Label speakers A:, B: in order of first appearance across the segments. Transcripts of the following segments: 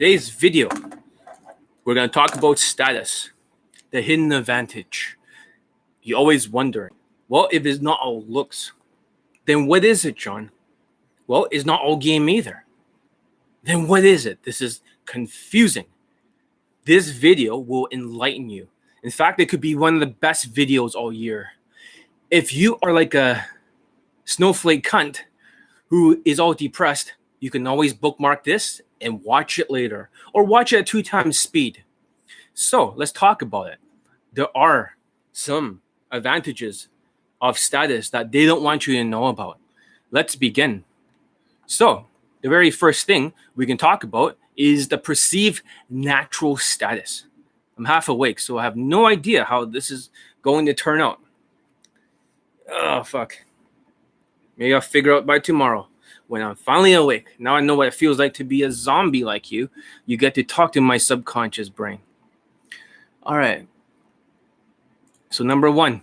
A: Today's video, we're going to talk about status, the hidden advantage. You always wonder, well, if it's not all looks, then what is it, John? Well, it's not all game either. Then what is it? This is confusing. This video will enlighten you. In fact, it could be one of the best videos all year. If you are like a snowflake cunt who is all depressed, you can always bookmark this and watch it later or watch it at two times speed. So let's talk about it. There are some advantages of status that they don't want you to know about. Let's begin. So, the very first thing we can talk about is the perceived natural status. I'm half awake, so I have no idea how this is going to turn out. Oh, fuck. Maybe I'll figure out by tomorrow when I'm finally awake. Now I know what it feels like to be a zombie like you. You get to talk to my subconscious brain. All right. So, number one,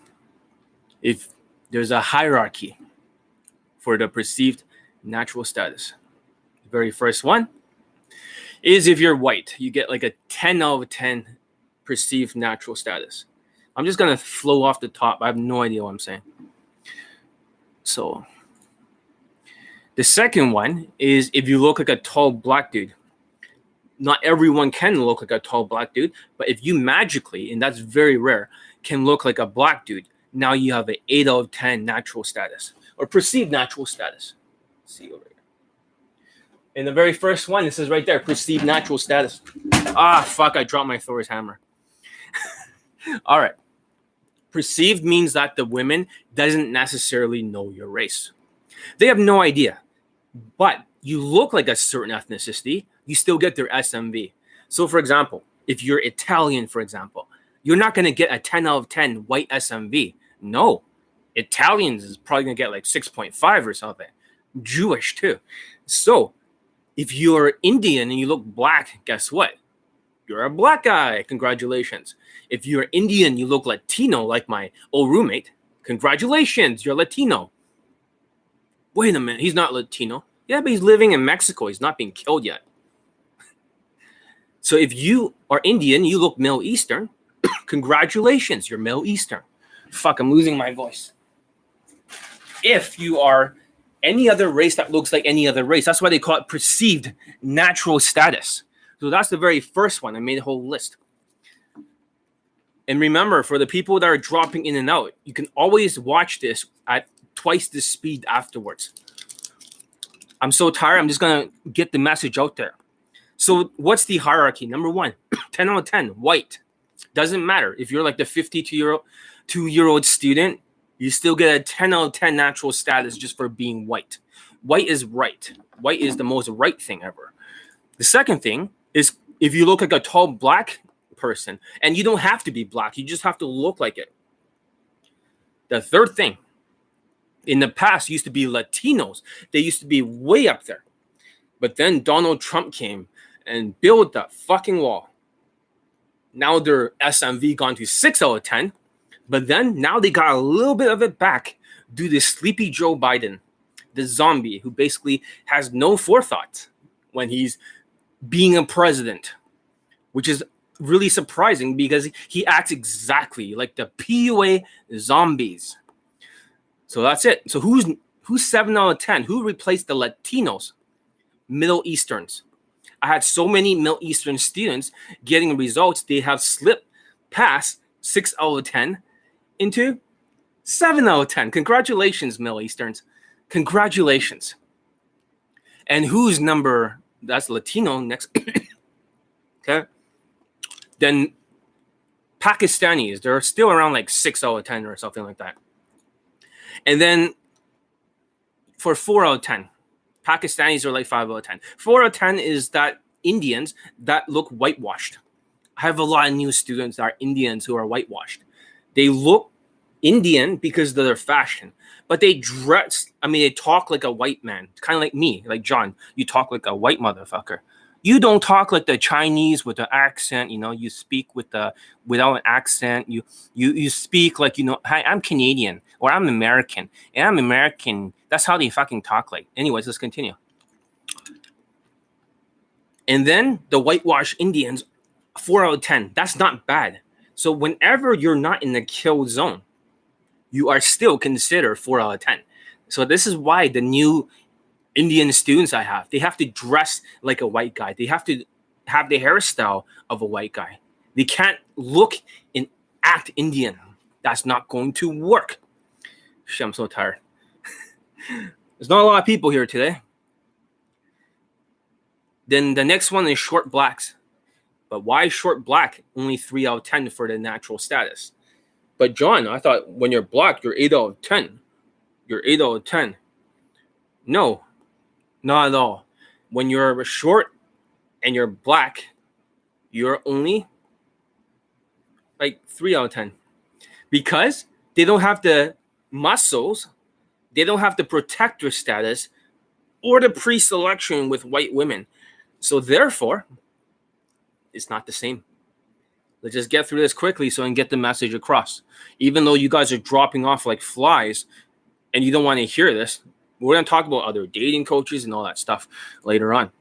A: if there's a hierarchy for the perceived natural status, the very first one is if you're white, you get like a 10 out of 10 perceived natural status. I'm just going to flow off the top. I have no idea what I'm saying. So, the second one is if you look like a tall black dude. Not everyone can look like a tall black dude, but if you magically, and that's very rare, can look like a black dude, now you have an 8 out of 10 natural status or perceived natural status. Let's see over here. In the very first one, it says right there, perceived natural status. Ah, fuck, I dropped my Thor's hammer. All right. Perceived means that the women doesn't necessarily know your race. They have no idea but you look like a certain ethnicity, you still get their SMV. So, for example, if you're Italian, for example, you're not going to get a 10 out of 10 white SMV. No, Italians is probably going to get like 6.5 or something. Jewish too. So, if you're Indian and you look black, guess what? You're a black guy. Congratulations. If you're Indian, you look Latino, like my old roommate. Congratulations, you're Latino. Wait a minute, he's not Latino. Yeah, but he's living in Mexico. He's not being killed yet. So if you are Indian, you look Middle Eastern. Congratulations, you're Middle Eastern. Fuck, I'm losing my voice. If you are any other race that looks like any other race, that's why they call it perceived natural status. So that's the very first one. I made a whole list. And remember, for the people that are dropping in and out, you can always watch this at twice the speed afterwards. I'm so tired. I'm just gonna get the message out there. So, what's the hierarchy? Number one, 10 out of 10, white. Doesn't matter if you're like the 52 year old, two year old student, you still get a 10 out of 10 natural status just for being white. White is right. White is the most right thing ever. The second thing is if you look like a tall black person, and you don't have to be black, you just have to look like it. The third thing in the past used to be Latinos. They used to be way up there. But then Donald Trump came and built that fucking wall. Now their SMV gone to 6 out of 10. But then now they got a little bit of it back due to sleepy Joe Biden, the zombie who basically has no forethought when he's being a president, which is really surprising because he acts exactly like the PUA zombies. So that's it. So who's who's seven out of ten? Who replaced the Latinos? Middle Easterns. I had so many Middle Eastern students getting results, they have slipped past six out of ten into seven out of ten. Congratulations, Middle Easterns. Congratulations. And who's number that's Latino next? okay. Then Pakistanis, they're still around like six out of ten or something like that. And then for four out of 10, Pakistanis are like five out of 10. Four out of 10 is that Indians that look whitewashed. I have a lot of new students that are Indians who are whitewashed. They look Indian because of their fashion, but they dress, I mean, they talk like a white man, kind of like me, like John. You talk like a white motherfucker you don't talk like the Chinese with the accent. You know, you speak with the without an accent. You you you speak like you know, hi, I'm Canadian or I'm American, and I'm American. That's how they fucking talk like. Anyways, let's continue. And then the whitewash Indians, four out of 10. That's not bad. So whenever you're not in the kill zone, you are still considered four out of 10. So this is why the new Indian students I have, they have to dress like a white guy. They have to have the hairstyle of a white guy. They can't look and act Indian. That's not going to work. Shit, I'm so tired. There's not a lot of people here today. Then the next one is short blacks. But why short black? Only three out of 10 for the natural status. But John, I thought when you're black, you're eight out of 10. You're eight out of 10. No, not at all. When you're short and you're black, you're only like three out of 10 because they don't have the muscles, they don't have the protector status or the pre selection with white women. So, therefore, it's not the same. Let's just get through this quickly so I can get the message across. Even though you guys are dropping off like flies and you don't want to hear this, we're going to talk about other dating coaches and all that stuff later on.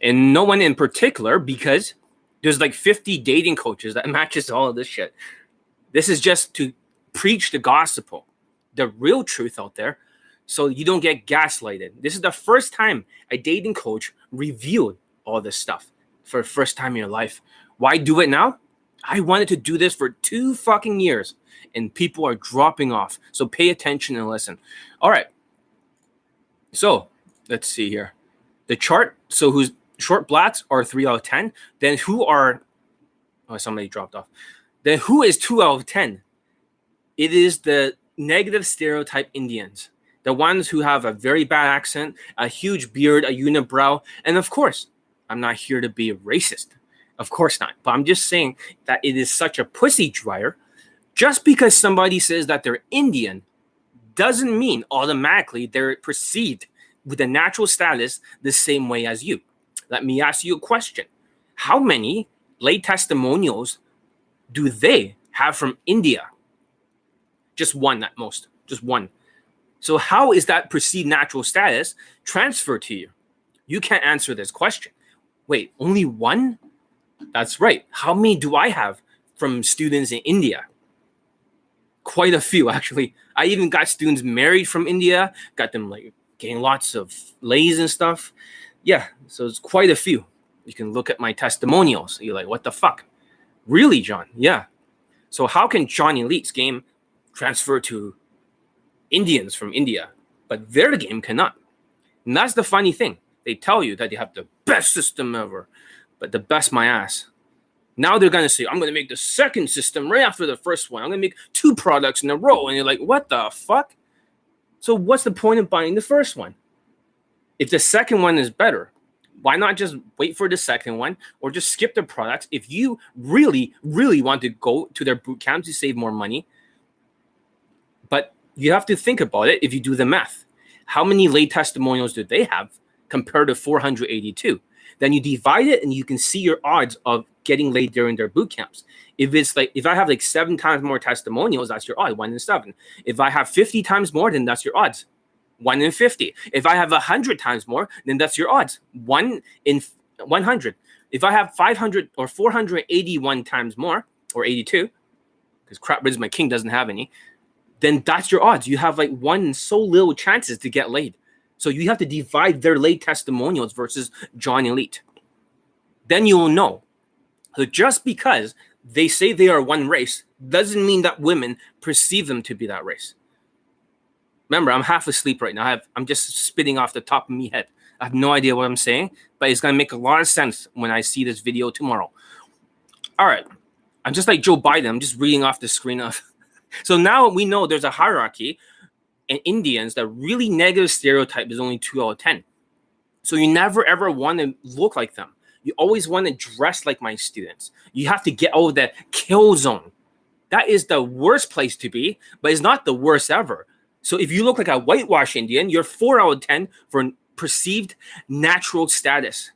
A: And no one in particular, because there's like 50 dating coaches that matches all of this shit. This is just to preach the gospel, the real truth out there, so you don't get gaslighted. This is the first time a dating coach revealed all this stuff for the first time in your life. Why do it now? I wanted to do this for two fucking years, and people are dropping off. So pay attention and listen. All right. So let's see here. The chart. So who's short blacks are three out of ten. Then who are? Oh, somebody dropped off. Then who is two out of ten? It is the negative stereotype Indians, the ones who have a very bad accent, a huge beard, a unibrow, and of course, I'm not here to be racist. Of course not. But I'm just saying that it is such a pussy dryer. Just because somebody says that they're Indian doesn't mean automatically they're perceived with a natural status the same way as you. Let me ask you a question. How many lay testimonials do they have from India? Just one at most, just one. So, how is that perceived natural status transferred to you? You can't answer this question. Wait, only one? That's right. How many do I have from students in India? Quite a few, actually. I even got students married from India, got them like getting lots of lays and stuff. Yeah, so it's quite a few. You can look at my testimonials. You're like, what the fuck? Really, John? Yeah. So how can John Elite's game transfer to Indians from India, but their game cannot? And that's the funny thing. They tell you that they have the best system ever, but the best my ass. Now they're gonna say, I'm gonna make the second system right after the first one. I'm gonna make two products in a row. And you're like, what the fuck? So what's the point of buying the first one? If the second one is better, why not just wait for the second one or just skip the products? If you really, really want to go to their boot camp to save more money, but you have to think about it if you do the math. How many lay testimonials do they have compared to 482? Then you divide it and you can see your odds of getting laid during their boot camps. If it's like if I have like seven times more testimonials, that's your odds, one in seven. If I have 50 times more, then that's your odds, one in 50. If I have a 100 times more, then that's your odds, one in 100. If I have 500 or 481 times more, or 82, because crap my king doesn't have any, then that's your odds. You have like one so little chances to get laid. So you have to divide their late testimonials versus John Elite. Then you will know. So just because they say they are one race doesn't mean that women perceive them to be that race. Remember, I'm half asleep right now. I have, I'm just spitting off the top of my head. I have no idea what I'm saying, but it's going to make a lot of sense when I see this video tomorrow. All right. I'm just like Joe Biden. I'm just reading off the screen of. so now we know there's a hierarchy and Indians that really negative stereotype is only two out of 10. So you never ever want to look like them. You always want to dress like my students. You have to get out of that kill zone. That is the worst place to be, but it's not the worst ever. So if you look like a whitewash Indian, you're four out of 10 for perceived natural status.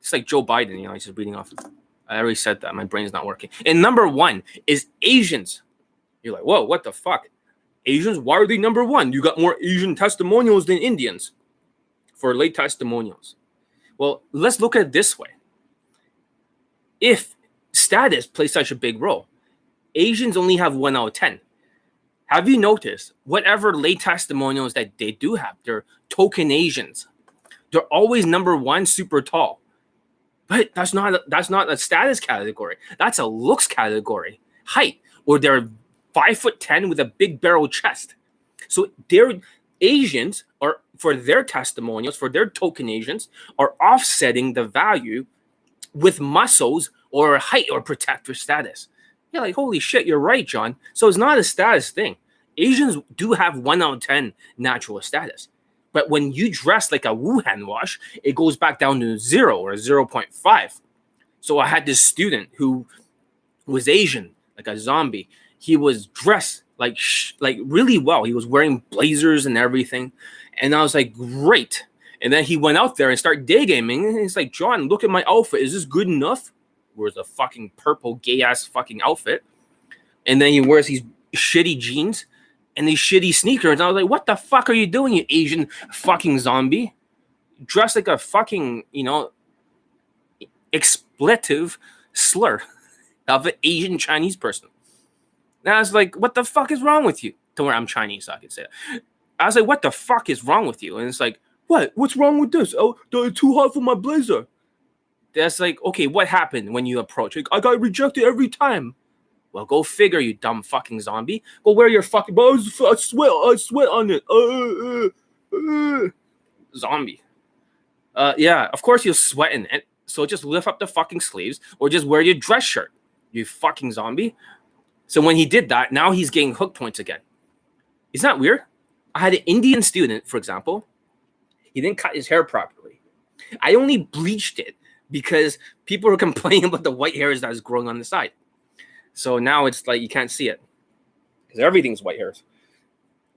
A: It's like Joe Biden, you know, he's just reading off. I already said that. My brain's not working. And number one is Asians. You're like, whoa, what the fuck? Asians, why are they number one? You got more Asian testimonials than Indians for late testimonials. Well, let's look at it this way. If status plays such a big role, Asians only have one out of 10. Have you noticed whatever late testimonials that they do have, they're token Asians. They're always number one, super tall. But that's not that's not a status category. That's a looks category. Height, or they're five foot ten with a big barrel chest. So they're Asians are for their testimonials, for their token Asians, are offsetting the value with muscles or height or protector status. Yeah, like holy shit, you're right, John. So it's not a status thing. Asians do have one out of ten natural status. But when you dress like a Wuhan wash, it goes back down to zero or 0.5. So I had this student who was Asian, like a zombie. He was dressed like sh- like really well. He was wearing blazers and everything. And I was like, great. And then he went out there and started day gaming. And he's like, John, look at my outfit. Is this good enough? Wears a fucking purple gay ass fucking outfit. And then he wears these shitty jeans and these shitty sneakers. And I was like, what the fuck are you doing, you Asian fucking zombie? Dressed like a fucking, you know, expletive slur of an Asian Chinese person. And I was like, what the fuck is wrong with you? Don't worry, I'm Chinese, so I can say it. I was like, what the fuck is wrong with you? And it's like, what? What's wrong with this? Oh, too hot for my blazer. That's like, okay, what happened when you approach? Like, I got rejected every time. Well, go figure, you dumb fucking zombie. Go wear your fucking. But I sweat. I sweat on it. Uh, uh, uh. Zombie. Uh, yeah, of course you're sweating it. So just lift up the fucking sleeves, or just wear your dress shirt. You fucking zombie. So when he did that, now he's getting hook points again. Isn't that weird? I had an Indian student, for example. He didn't cut his hair properly. I only bleached it because people were complaining about the white hairs that was growing on the side. So now it's like you can't see it because everything's white hairs.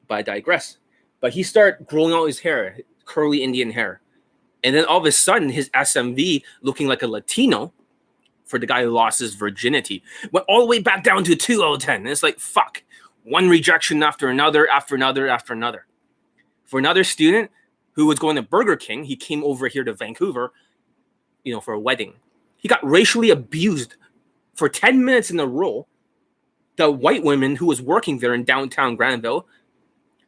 A: But I digress. But he started growing out his hair, curly Indian hair. And then all of a sudden, his SMV looking like a Latino for the guy who lost his virginity went all the way back down to 2 out of 10. And it's like, fuck, one rejection after another, after another, after another. For another student who was going to Burger King, he came over here to Vancouver, you know, for a wedding. He got racially abused for 10 minutes in a row, the white woman who was working there in downtown Granville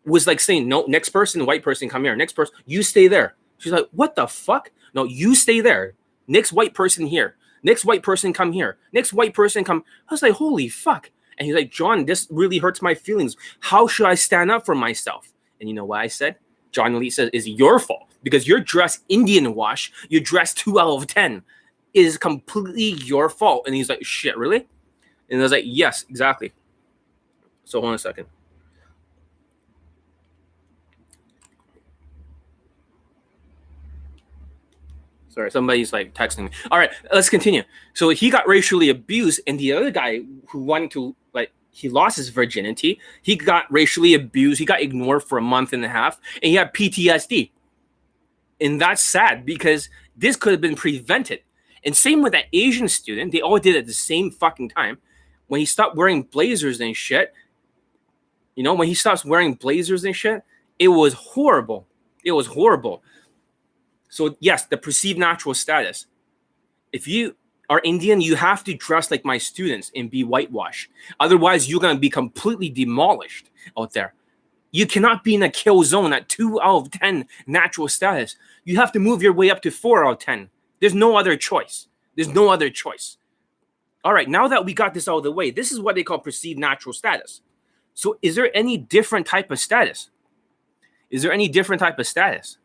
A: was like saying, No, next person, white person, come here. Next person, you stay there. She's like, What the fuck? No, you stay there. Next white person here. Next white person come here. Next white person come. I was like, Holy fuck. And he's like, John, this really hurts my feelings. How should I stand up for myself? And you know what I said? John Lee says, It's your fault because you're dressed Indian wash. You're dressed two out of 10 is completely your fault. And he's like, shit, really? And I was like, yes, exactly. So hold on a second. Sorry, somebody's like texting me. All right, let's continue. So he got racially abused, and the other guy who wanted to like he lost his virginity. He got racially abused. He got ignored for a month and a half, and he had PTSD. And that's sad because this could have been prevented. And same with that Asian student, they all did it at the same fucking time. When he stopped wearing blazers and shit, you know, when he stops wearing blazers and shit, it was horrible. It was horrible. So, yes, the perceived natural status. If you are Indian, you have to dress like my students and be whitewashed. Otherwise, you're going to be completely demolished out there. You cannot be in a kill zone at 2 out of 10 natural status. You have to move your way up to 4 out of 10. There's no other choice. There's no other choice. All right, now that we got this out of the way, this is what they call perceived natural status. So, is there any different type of status? Is there any different type of status?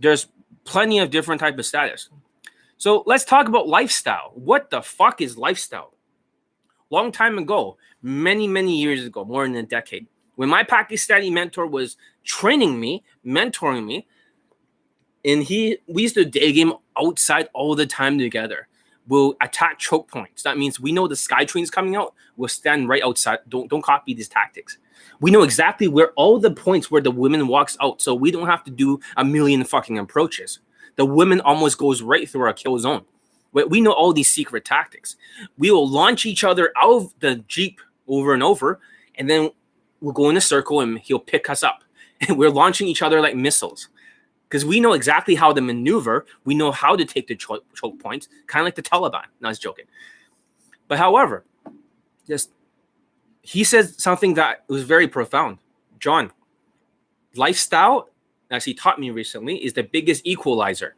A: There's plenty of different type of status. So, let's talk about lifestyle. What the fuck is lifestyle? Long time ago, many, many years ago, more than a decade, when my Pakistani mentor was training me, mentoring me, and he we used to day game outside all the time together. We'll attack choke points. That means we know the SkyTrain's coming out. We'll stand right outside. Don't don't copy these tactics. We know exactly where all the points where the women walks out, so we don't have to do a million fucking approaches. The women almost goes right through our kill zone. We know all these secret tactics. We will launch each other out of the jeep over and over, and then we'll go in a circle and he'll pick us up. And we're launching each other like missiles because we know exactly how to maneuver. We know how to take the choke, choke points, kind of like the Taliban. No, I was joking. But however, just he said something that was very profound. John, lifestyle, as he taught me recently, is the biggest equalizer.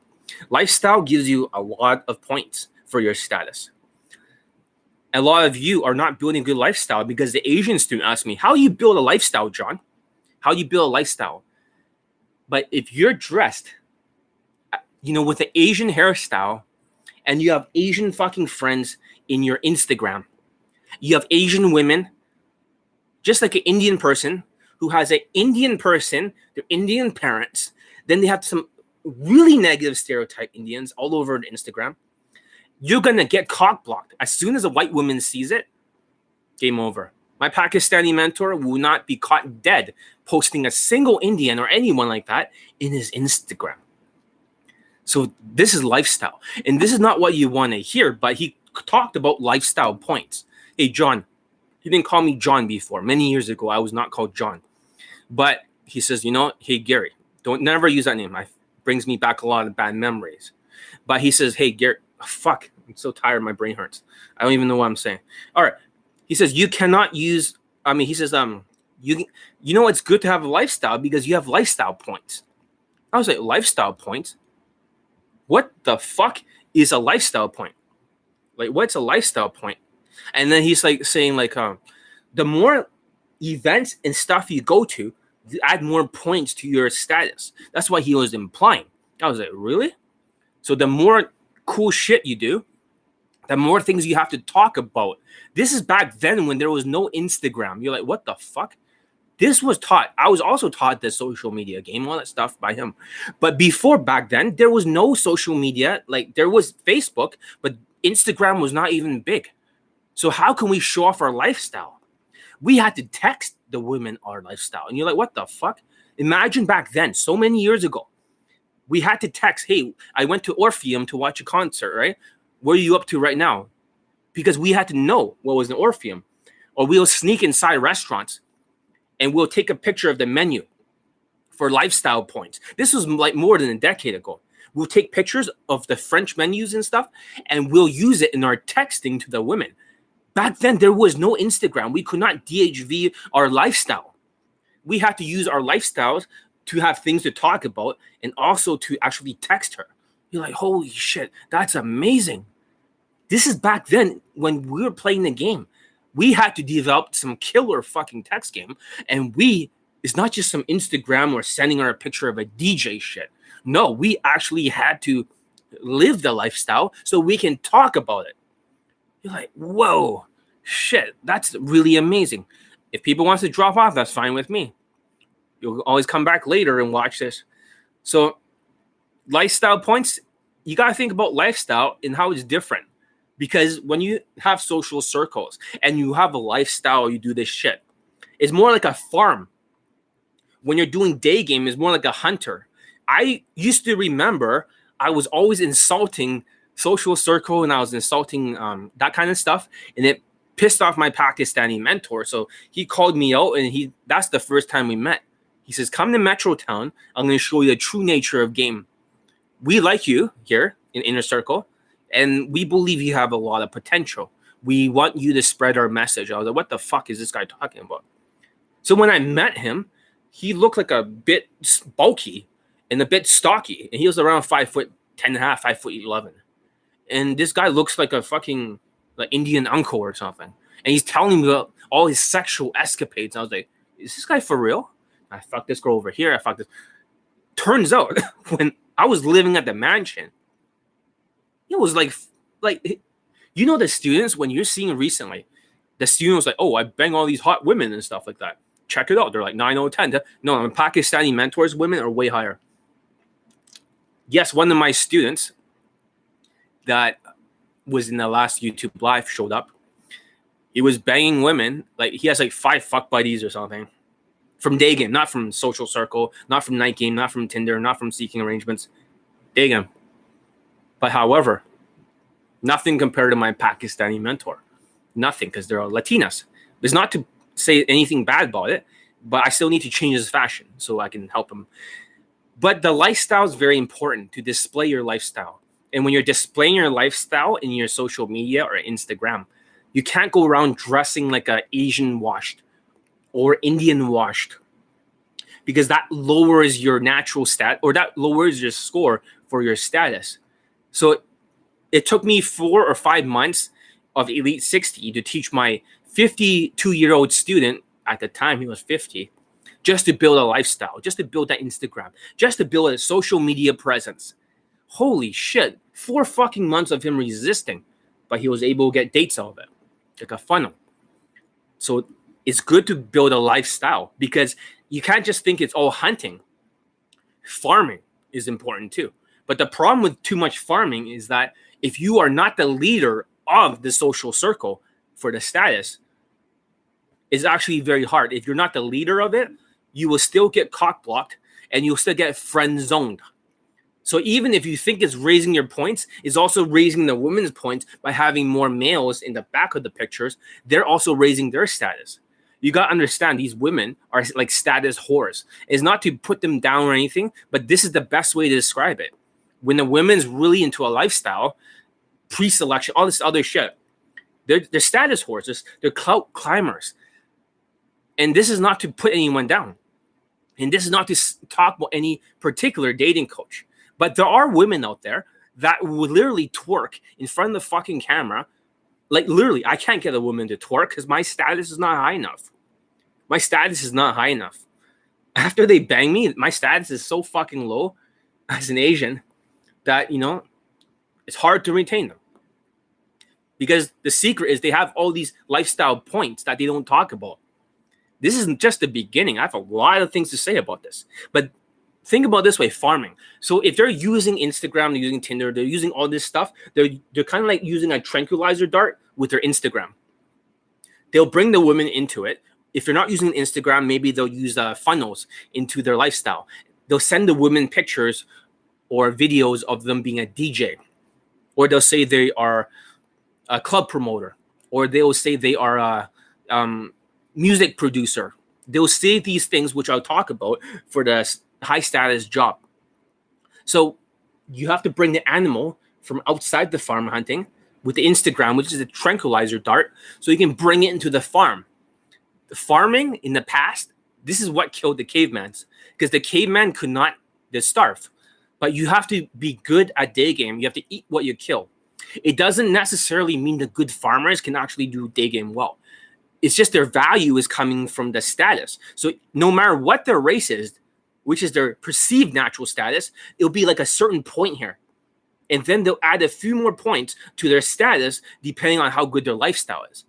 A: Lifestyle gives you a lot of points for your status. A lot of you are not building good lifestyle because the Asian student asked me, How do you build a lifestyle, John? How do you build a lifestyle? But if you're dressed, uh, you know, with an Asian hairstyle, and you have Asian fucking friends in your Instagram, you have Asian women, just like an Indian person who has an Indian person, their Indian parents, then they have some really negative stereotype Indians all over Instagram. You're gonna get cock blocked as soon as a white woman sees it. Game over. My Pakistani mentor will not be caught dead posting a single Indian or anyone like that in his Instagram. So this is lifestyle. And this is not what you want to hear, but he talked about lifestyle points. Hey, John, he didn't call me John before. Many years ago, I was not called John. But he says, you know, hey, Gary, don't never use that name. I brings me back a lot of bad memories. But he says, hey, Gary, fuck, I'm so tired. My brain hurts. I don't even know what I'm saying. All right. He says, you cannot use, I mean, he says, um, you you know it's good to have a lifestyle because you have lifestyle points. I was like, lifestyle points? What the fuck is a lifestyle point? Like, what's a lifestyle point? And then he's like saying, like, um, the more events and stuff you go to, you add more points to your status. That's what he was implying. I was like, really? So the more cool shit you do, the more things you have to talk about. This is back then when there was no Instagram. You're like, what the fuck? This was taught. I was also taught the social media game, all that stuff by him. But before back then, there was no social media. Like there was Facebook, but Instagram was not even big. So how can we show off our lifestyle? We had to text the women our lifestyle. And you're like, what the fuck? Imagine back then, so many years ago, we had to text, hey, I went to Orpheum to watch a concert, right? What are you up to right now? Because we had to know what was in Orpheum. Or we'll sneak inside restaurants and we'll take a picture of the menu for lifestyle points. This was like more than a decade ago. We'll take pictures of the French menus and stuff, and we'll use it in our texting to the women. Back then, there was no Instagram. We could not DHV our lifestyle. We had to use our lifestyles to have things to talk about and also to actually text her. You're like, holy shit, that's amazing. This is back then when we were playing the game we had to develop some killer fucking text game. And we, it's not just some Instagram or sending her a picture of a DJ shit. No, we actually had to live the lifestyle so we can talk about it. You're like, whoa, shit, that's really amazing. If people wants to drop off, that's fine with me. You'll always come back later and watch this. So, lifestyle points, you got to think about lifestyle and how it's different because when you have social circles and you have a lifestyle, you do this shit. It's more like a farm. When you're doing day game, it's more like a hunter. I used to remember I was always insulting social circle and I was insulting um, that kind of stuff, and it pissed off my Pakistani mentor. So he called me out, and he that's the first time we met. He says, "Come to Metrotown. I'm going to show you the true nature of game. We like you here in Inner Circle." and we believe you have a lot of potential. We want you to spread our message. I was like, what the fuck is this guy talking about? So when I met him, he looked like a bit bulky and a bit stocky, and he was around five foot ten and a half, five foot eleven. And this guy looks like a fucking like Indian uncle or something. And he's telling me about all his sexual escapades. I was like, is this guy for real? I fucked this girl over here. I fucked this. Turns out, when I was living at the mansion, it was like like you know the students when you're seeing recently, the students like, oh, I bang all these hot women and stuff like that. Check it out. They're like 9 or 10. No, Pakistani mentors, women are way higher. Yes, one of my students that was in the last YouTube live showed up. He was banging women. Like he has like five fuck buddies or something. From game, not from social circle, not from night game, not from Tinder, not from seeking arrangements. Game. But however, nothing compared to my Pakistani mentor. Nothing because they're all Latinas. It's not to say anything bad about it, but I still need to change his fashion so I can help him. But the lifestyle is very important to display your lifestyle. And when you're displaying your lifestyle in your social media or Instagram, you can't go around dressing like a Asian washed or Indian washed because that lowers your natural stat or that lowers your score for your status. So it took me four or five months of Elite 60 to teach my 52 year old student at the time, he was 50, just to build a lifestyle, just to build that Instagram, just to build a social media presence. Holy shit. Four fucking months of him resisting, but he was able to get dates out of it, like a funnel. So it's good to build a lifestyle because you can't just think it's all hunting. Farming is important too. But the problem with too much farming is that if you are not the leader of the social circle for the status, it's actually very hard. If you're not the leader of it, you will still get cock blocked and you'll still get friend zoned. So even if you think it's raising your points, it's also raising the women's points by having more males in the back of the pictures. They're also raising their status. You got to understand these women are like status whores. It's not to put them down or anything, but this is the best way to describe it. When the women's really into a lifestyle, pre-selection, all this other shit, they're, they're status whores. They're clout climbers. And this is not to put anyone down. And this is not to talk about any particular dating coach. But there are women out there that would literally twerk in front of the fucking camera. Like literally, I can't get a woman to twerk because my status is not high enough. My status is not high enough. After they bang me, my status is so fucking low as an Asian that you know it's hard to retain them. Because the secret is they have all these lifestyle points that they don't talk about this isn't just the beginning. I have a lot of things to say about this. But think about this way farming. So if they're using Instagram, they're using Tinder, they're using all this stuff, they're, they're kind of like using a tranquilizer dart with their Instagram. They'll bring the women into it. If they're not using Instagram, maybe they'll use uh, funnels into their lifestyle. They'll send the women pictures or videos of them being a DJ, or they'll say they are a club promoter, or they'll say they are a um, music producer. They'll say these things, which I'll talk about for the high status job. So you have to bring the animal from outside the farm hunting with the Instagram, which is a tranquilizer dart, so you can bring it into the farm. The farming in the past, this is what killed the cavemans because the caveman could not starve. But you have to be good at day game. You have to eat what you kill. It doesn't necessarily mean the good farmers can actually do day game well it's just their value is coming from the status. So no matter what their race is, which is their perceived natural status, it'll be like a certain point here. And then they'll add a few more points to their status depending on how good their lifestyle is.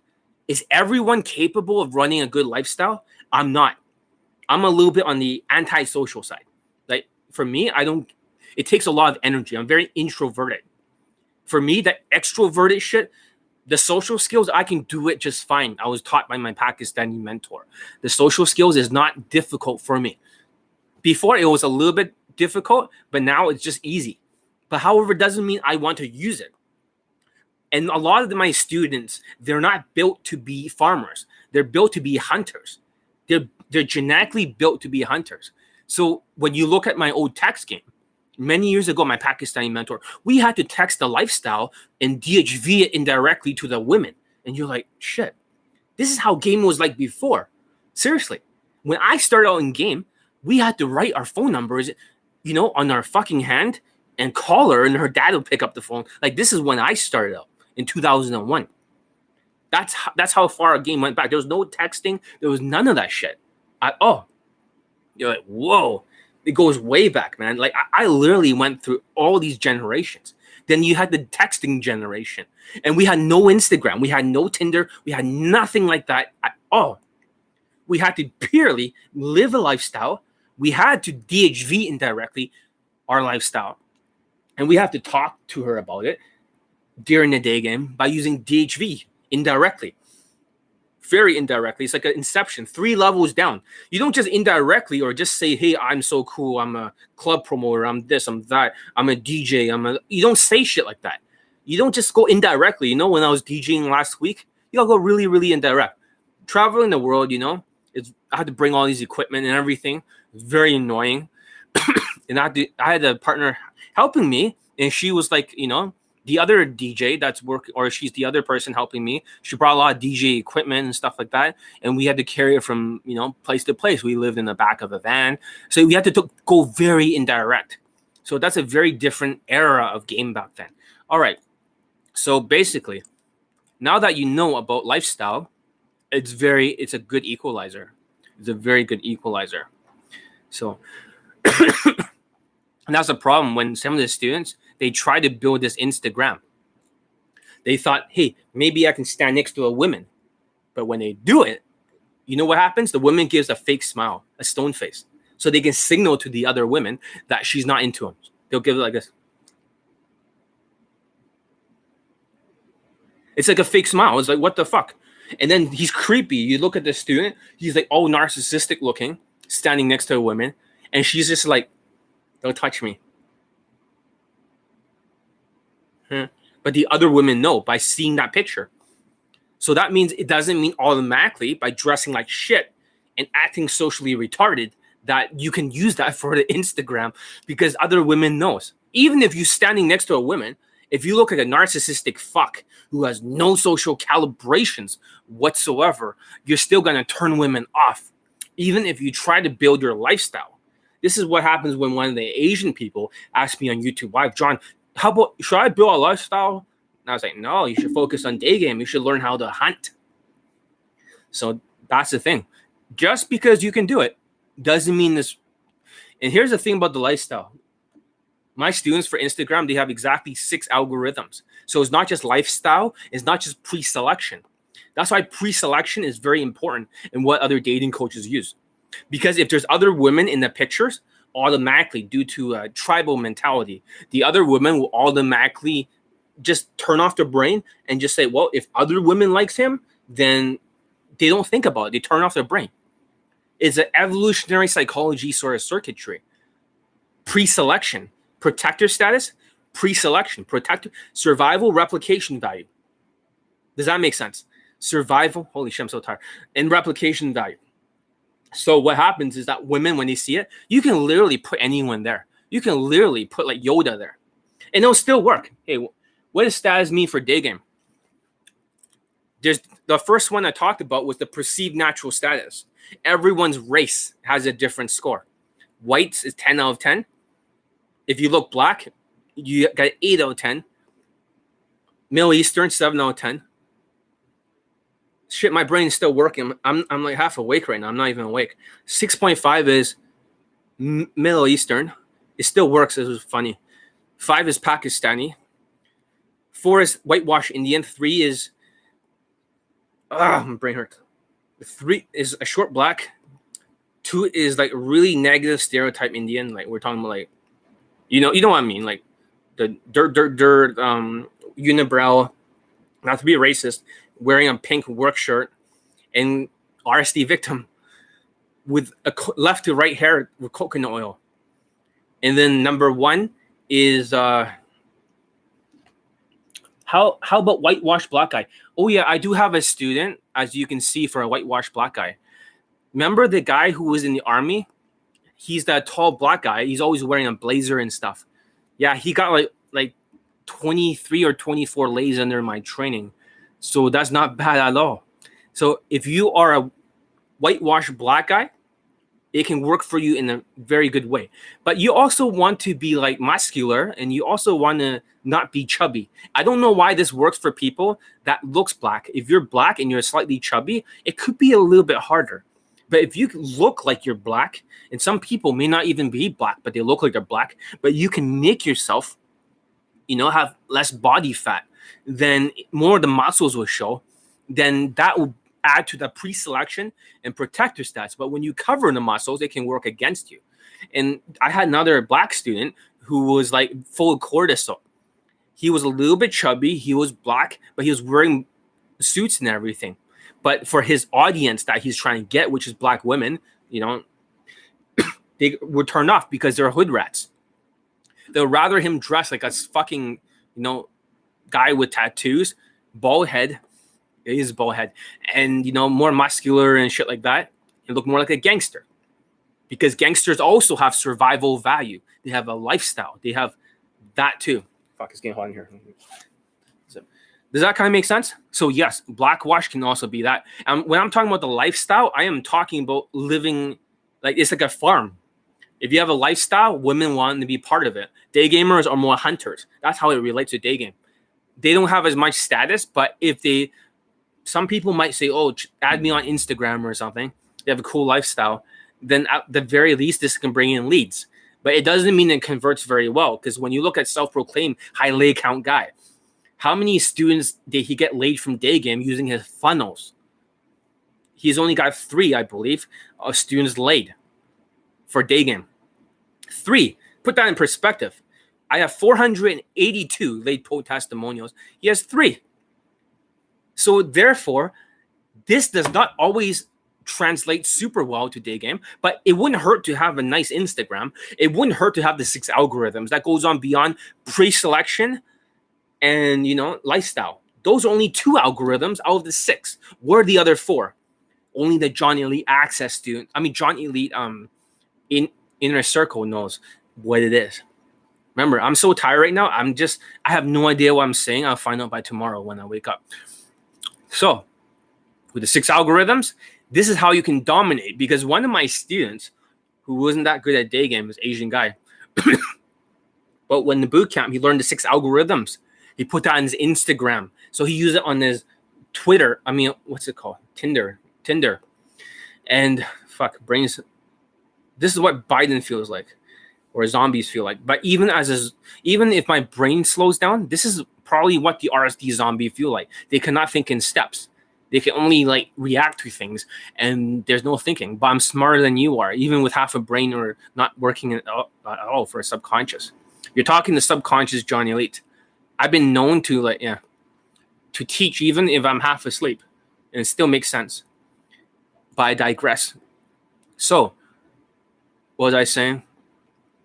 A: Is everyone capable of running a good lifestyle? I'm not. I'm a little bit on the antisocial side. Like for me, I don't, it takes a lot of energy. I'm very introverted. For me, that extroverted shit, the social skills i can do it just fine i was taught by my pakistani mentor the social skills is not difficult for me before it was a little bit difficult but now it's just easy but however doesn't mean i want to use it and a lot of my students they're not built to be farmers they're built to be hunters they're they're genetically built to be hunters so when you look at my old text game many years ago, my Pakistani mentor, we had to text the lifestyle and DHV it indirectly to the women. And you're like, shit, this is how game was like before. Seriously. When I started out in game, we had to write our phone numbers, you know, on our fucking hand and call her, and her dad would pick up the phone. Like this is when I started out in 2001. That's how, that's how far a game went back. There was no texting. There was none of that shit. I, oh, you're like, whoa it goes way back, man. Like I, I, literally went through all these generations. Then you had the texting generation, and we had no Instagram, we had no Tinder, we had nothing like that at all. We had to purely live a lifestyle. We had to DHV indirectly our lifestyle, and we have to talk to her about it during the day game by using DHV indirectly very indirectly. It's like an inception, three levels down. You don't just indirectly or just say, "Hey, I'm so cool. I'm a club promoter. I'm this. I'm that. I'm a DJ. I'm a." You don't say shit like that. You don't just go indirectly. You know, when I was DJing last week, you gotta go really, really indirect. Traveling the world, you know, it's I had to bring all these equipment and everything. Very annoying. and I I had a partner helping me, and she was like, you know, the other DJ that's work, or she's the other person helping me. She brought a lot of DJ equipment and stuff like that, and we had to carry it from you know place to place. We lived in the back of a van, so we had to t- go very indirect. So that's a very different era of game back then. All right, so basically, now that you know about lifestyle, it's very it's a good equalizer. It's a very good equalizer. So. And that's the problem when some of the students they try to build this Instagram. They thought, hey, maybe I can stand next to a woman. But when they do it, you know what happens? The woman gives a fake smile, a stone face. So they can signal to the other women that she's not into him. They'll give it like this. It's like a fake smile. It's like, what the fuck? And then he's creepy. You look at the student, he's like all narcissistic looking, standing next to a woman. And she's just like, don't touch me. Hmm. But the other women know by seeing that picture. So that means it doesn't mean automatically by dressing like shit and acting socially retarded that you can use that for the Instagram because other women knows. Even if you're standing next to a woman, if you look like a narcissistic fuck who has no social calibrations whatsoever, you're still gonna turn women off, even if you try to build your lifestyle. This is what happens when one of the Asian people asked me on YouTube, "Why, John? How about should I build a lifestyle?" And I was like, "No, you should focus on day game. You should learn how to hunt." So that's the thing. Just because you can do it doesn't mean this. And here's the thing about the lifestyle. My students for Instagram, they have exactly six algorithms. So it's not just lifestyle, it's not just pre-selection. That's why pre-selection is very important in what other dating coaches use. Because if there's other women in the pictures automatically due to a tribal mentality the other women will automatically just turn off their brain and just say well if other women likes him then they don't think about it. They turn off their brain. It's an evolutionary psychology sort of circuitry. Pre-selection protector status pre-selection protector survival replication value. Does that make sense survival holy shit i'm so tired and replication value so what happens is that women, when they see it, you can literally put anyone there. You can literally put like Yoda there, and it'll still work. Hey, what does status mean for day game? There's the first one I talked about was the perceived natural status. Everyone's race has a different score. Whites is 10 out of 10. If you look black, you got 8 out of 10. Middle Eastern, 7 out of 10 shit, my brain's still working. I'm I'm like half awake right now. I'm not even awake. Six point five is M- Middle Eastern. It still works. It was funny. Five is Pakistani. Four is whitewash Indian. Three is ah, my brain hurts. Three is a short black. Two is like really negative stereotype Indian. Like we're talking about like, you know, you know what I mean. Like the dirt, dirt, dirt, um, unibrow. Not to be racist, wearing a pink work shirt and RSD victim with a left to right hair with coconut oil. And then number one is uh how how about whitewash black guy? Oh yeah, I do have a student, as you can see, for a whitewash black guy. Remember the guy who was in the army? He's that tall black guy. He's always wearing a blazer and stuff. Yeah, he got like like 23 or 24 lays under my training. So that's not bad at all. So if you are a whitewashed black guy, it can work for you in a very good way. But you also want to be like muscular and you also want to not be chubby. I don't know why this works for people that looks black. If you're black and you're slightly chubby, it could be a little bit harder. But if you look like you're black, and some people may not even be black, but they look like they're black, but you can make yourself, you know, have less body fat then more of the muscles will show. Then that will add to the pre-selection and protector stats. But when you cover the muscles, it can work against you. And I had another black student who was like full of cortisol. He was a little bit chubby. He was black, but he was wearing suits and everything. But for his audience that he's trying to get, which is black women, you know, they were turned off because they're hood rats. They'll rather him dress like a fucking, you know, guy with tattoos, bald head. He is bald head, and you know more muscular and shit like that. He look more like a gangster, because gangsters also have survival value. They have a lifestyle. They have that too. Fuck, it's getting hot in here. So, does that kind of make sense? So yes, blackwash can also be that. And when I'm talking about the lifestyle, I am talking about living like it's like a farm. If you have a lifestyle, women want to be part of it. Day gamers are more hunters. That's how it relates to day game. They don't have as much status, but if they, some people might say, "Oh, add me on Instagram or something." They have a cool lifestyle. Then at the very least, this can bring in leads. But it doesn't mean it converts very well because when you look at self-proclaimed high lay count guy, how many students did he get laid from day game using his funnels? He's only got three, I believe, of students laid for day game. Three. Put that in perspective. I have 482 late post testimonials. He has three. So therefore, this does not always translate super well to day game, but it wouldn't hurt to have a nice Instagram. It wouldn't hurt to have the six algorithms that goes on beyond pre-selection and you know lifestyle. Those are only two algorithms out of the six. Where are the other four? Only the John Elite access student. I mean John Elite um in inner circle knows what it is. Remember, I'm so tired right now. I'm just I have no idea what I'm saying. I'll find out by tomorrow when I wake up. So, with the six algorithms, this is how you can dominate. Because one of my students, who wasn't that good at day game, was Asian guy. but when the boot camp, he learned the six algorithms. He put that on his Instagram. So he used it on his Twitter. I mean, what's it called? Tinder. Tinder. And fuck, brains. This is what Biden feels like, or zombies feel like. But even as a, even if my brain slows down, this is probably what the RSD zombie feel like. They cannot think in steps. They can only like react to things, and there's no thinking. But I'm smarter than you are, even with half a brain or not working at all for a subconscious. You're talking to subconscious Johnny Elite. I've been known to like yeah to teach even if I'm half asleep and it still makes sense. But I digress. So what was I saying?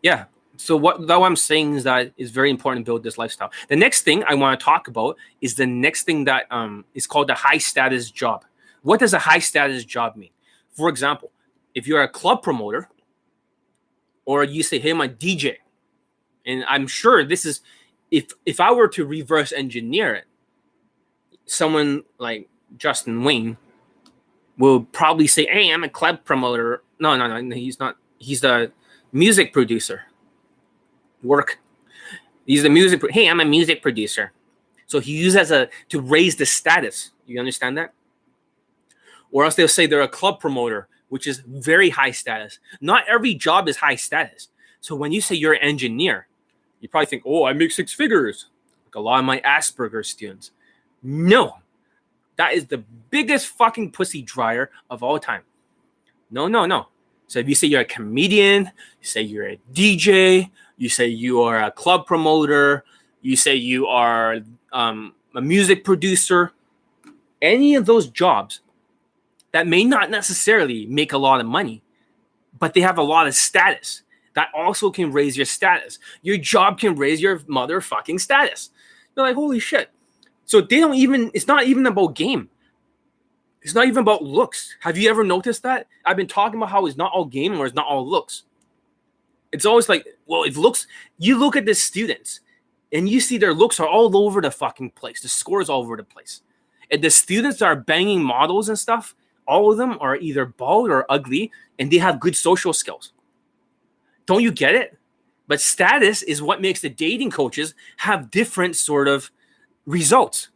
A: Yeah. So what I'm saying is that it's very important to build this lifestyle. The next thing I want to talk about is the next thing that um is called the high status job. What does a high status job mean? For example, if you're a club promoter or you say, hey, I'm a DJ, and I'm sure this is if if I were to reverse engineer it, someone like Justin Wayne will probably say, "Hey, I'm a club promoter." No, no, no, he's not. He's the music producer. Work. He's the music. Hey, I'm a music producer. So he uses a to raise the status. You understand that? Or else they'll say they're a club promoter, which is very high status. Not every job is high status. So when you say you're an engineer, you probably think, oh, I make six figures, like a lot of my Asperger students. No, that is the biggest fucking pussy dryer of all time. No, no, no. So if you say you're a comedian, you say you're a DJ, you say you are a club promoter, you say you are um, a music producer, any of those jobs that may not necessarily make a lot of money, but they have a lot of status that also can raise your status. Your job can raise your motherfucking status. You're like, holy shit. So they don't even, it's not even about game. It's not even about looks. Have you ever noticed that? I've been talking about how it's not all game or it's not all looks. It's always like, well, it looks, you look at the students and you see their looks are all over the fucking place. The scores all over the place. And the students are banging models and stuff, all of them are either bald or ugly and they have good social skills. Don't you get it? But status is what makes the dating coaches have different sort of results.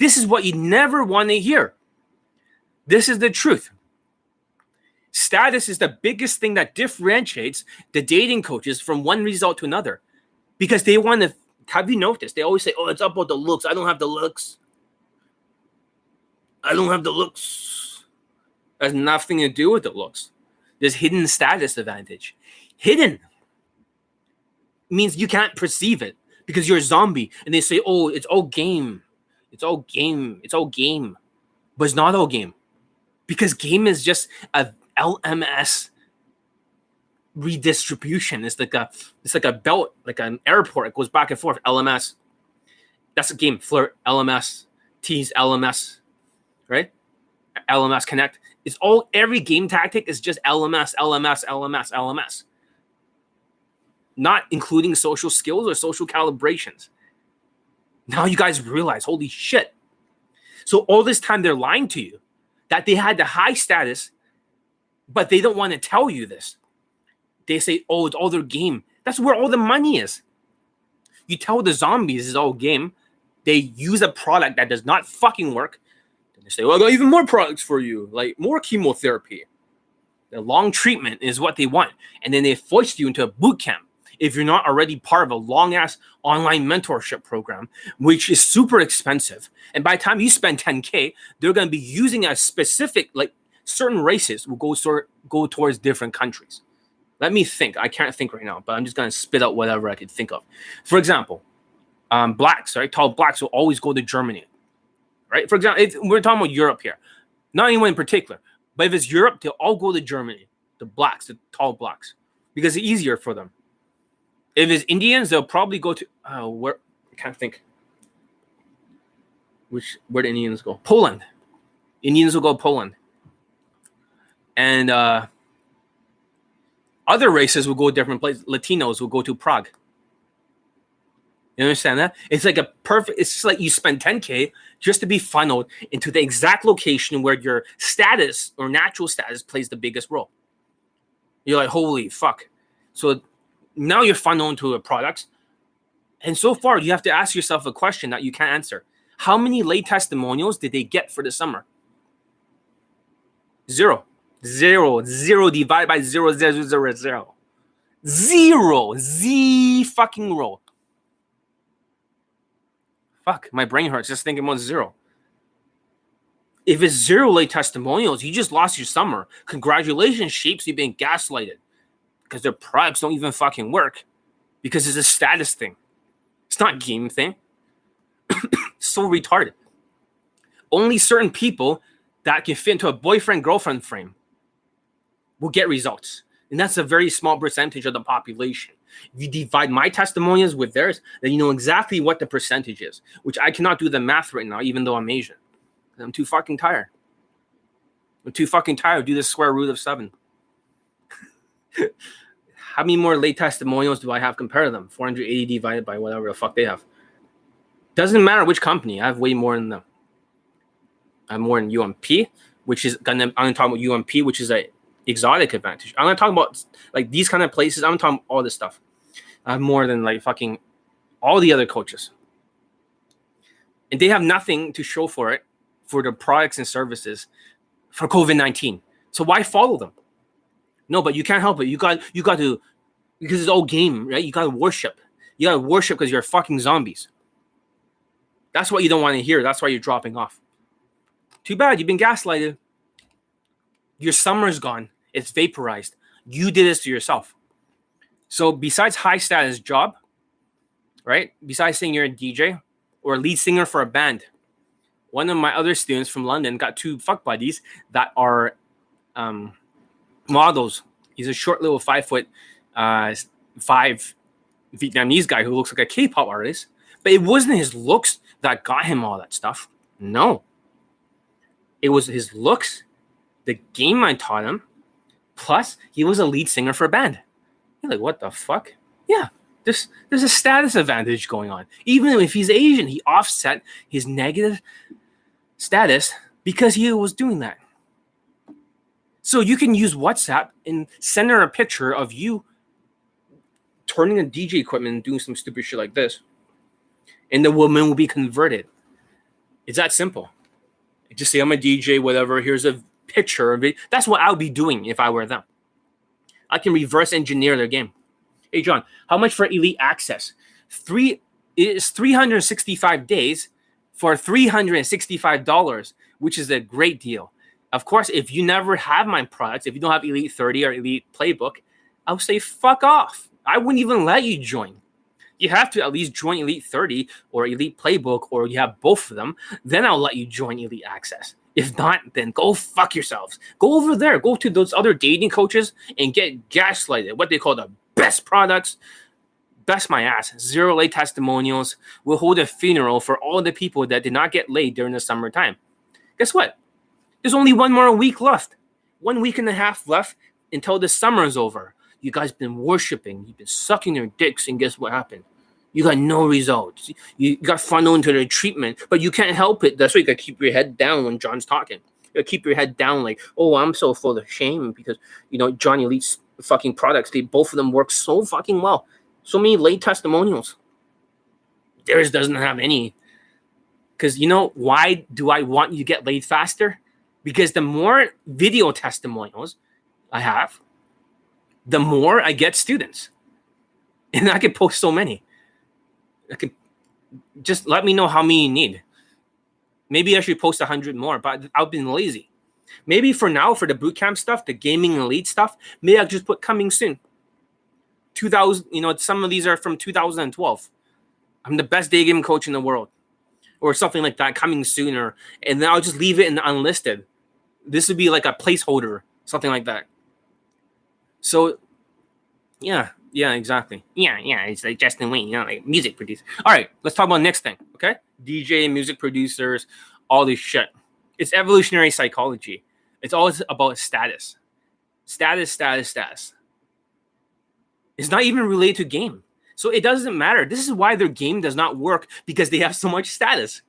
A: This is what you never want to hear. This is the truth. Status is the biggest thing that differentiates the dating coaches from one result to another because they want to. Have you noticed? They always say, Oh, it's about the looks. I don't have the looks. I don't have the looks. It has nothing to do with the looks. There's hidden status advantage. Hidden means you can't perceive it because you're a zombie. And they say, oh, it's all game. It's all game. It's all game. But it's not all game. Because game is just a LMS redistribution. It's like a it's like a belt, like an airport. It goes back and forth. LMS. That's a game. Flirt, LMS, tease, LMS, right? LMS Connect. It's all every game tactic is just LMS, LMS, LMS, LMS. not including social skills or social calibrations. Now you guys realize, holy shit. So all this time they're lying to you that they had the high status, but they don't want to tell you this. They say, oh, it's all their game. That's where all the money is. You tell the zombies it's all game. They use a product that does not fucking work. Then they say, well, I got even more products for you, like more chemotherapy. The long treatment is what they want. And then they force you into a boot camp if you're not already part of a long ass online mentorship program, which is super expensive. And by the time you spend 10K, they're going to be using a specific, like certain races will go, sort, go towards different countries. Let me think. I can't think right now, but I'm just going to spit out whatever I could think of. For example, um, blacks, right? Tall blacks will always go to Germany, right? For example, if we're talking about Europe here, not anyone in particular, but if it's Europe, they'll all go to Germany, the blacks, the tall blacks, because it's easier for them. If it's Indians, they'll probably go to uh, where I can't think. Which where the Indians go? Poland. Indians will go Poland. And uh, other races will go different places. Latinos will go to Prague. You understand that? It's like a perfect. It's like you spend 10k just to be funneled into the exact location where your status or natural status plays the biggest role. You're like, holy fuck! So now you're funneled into a product, and so far you have to ask yourself a question that you can't answer. How many late testimonials did they get for the summer? Zero, zero, zero divided by zero, zero, zero, zero, zero, z fucking roll. Fuck, my brain hurts just thinking about zero. If it's zero late testimonials, you just lost your summer. Congratulations, sheeps, you've been gaslighted because their products don't even fucking work because it's a status thing. It's not game thing. so retarded. Only certain people that can fit into a boyfriend girlfriend frame will get results. And that's a very small percentage of the population. If you divide my testimonials with theirs, then you know exactly what the percentage is, which I cannot do the math right now, even though I'm Asian. I'm too fucking tired. I'm too fucking tired. Do the square root of seven. How many more late testimonials do I have compared to them? 480 divided by whatever the fuck they have. Doesn't matter which company. I have way more than them. I have more than UMP, which is gonna. I'm gonna talk about UMP, which is a exotic advantage. I'm gonna talk about like these kind of places. I'm talking all this stuff. I have more than like fucking all the other coaches, and they have nothing to show for it for their products and services for COVID nineteen. So why follow them? No, but you can't help it. You got you got to because it's all game, right? You got to worship. You got to worship because you're fucking zombies. That's what you don't want to hear. That's why you're dropping off. Too bad you've been gaslighted. Your summer's gone. It's vaporized. You did this to yourself. So besides high status job, right? Besides saying you're a DJ or a lead singer for a band, one of my other students from London got two fuck buddies that are um, models. He's a short little five foot uh, five Vietnamese guy who looks like a K-pop artist. But it wasn't his looks that got him all that stuff. No. It was his looks, the game I taught him, plus he was a lead singer for a band. You're like, what the fuck? Yeah, there's there's a status advantage going on. Even if he's Asian, he offset his negative status because he was doing that. So you can use WhatsApp and send her a picture of you turning a DJ equipment and doing some stupid shit like this. And the woman will be converted. It's that simple. Just say I'm a DJ, whatever. Here's a picture of. That's what I would be doing if I were them. I can reverse engineer their game. Hey John, how much for elite access? Three is 365 days for $365, which is a great deal. Of course, if you never have my products, if you don't have Elite 30 or Elite Playbook, I'll say fuck off. I wouldn't even let you join. You have to at least join Elite 30 or Elite Playbook, or you have both of them. Then I'll let you join Elite Access. If not, then go fuck yourselves. Go over there. Go to those other dating coaches and get gaslighted. What they call the best products. Best my ass. Zero late testimonials. We'll hold a funeral for all the people that did not get laid during the summertime. Guess what? There's only one more week left. One week and a half left until the summer is over. You guys been worshiping, you've been sucking their dicks, and guess what happened? You got no results. You got funneled into the treatment, but you can't help it. That's why you gotta keep your head down when John's talking. You gotta keep your head down, like, oh, I'm so full of shame because you know Johnny Elite's fucking products. They both of them work so fucking well. So many late testimonials. Theirs doesn't have any. Because you know why do I want you to get laid faster? Because the more video testimonials I have, the more I get students. And I can post so many. I can just let me know how many you need. Maybe I should post a hundred more, but I've been lazy. Maybe for now, for the bootcamp stuff, the gaming elite stuff, maybe I'll just put coming soon. 2000, you know, some of these are from 2012. I'm the best day game coach in the world, or something like that, coming sooner. And then I'll just leave it in the unlisted. This would be like a placeholder, something like that. So, yeah, yeah, exactly. Yeah, yeah, it's like Justin Wayne, you know, like music producer. All right, let's talk about next thing, okay? DJ, music producers, all this shit. It's evolutionary psychology. It's always about status. Status, status, status. It's not even related to game. So it doesn't matter. This is why their game does not work because they have so much status.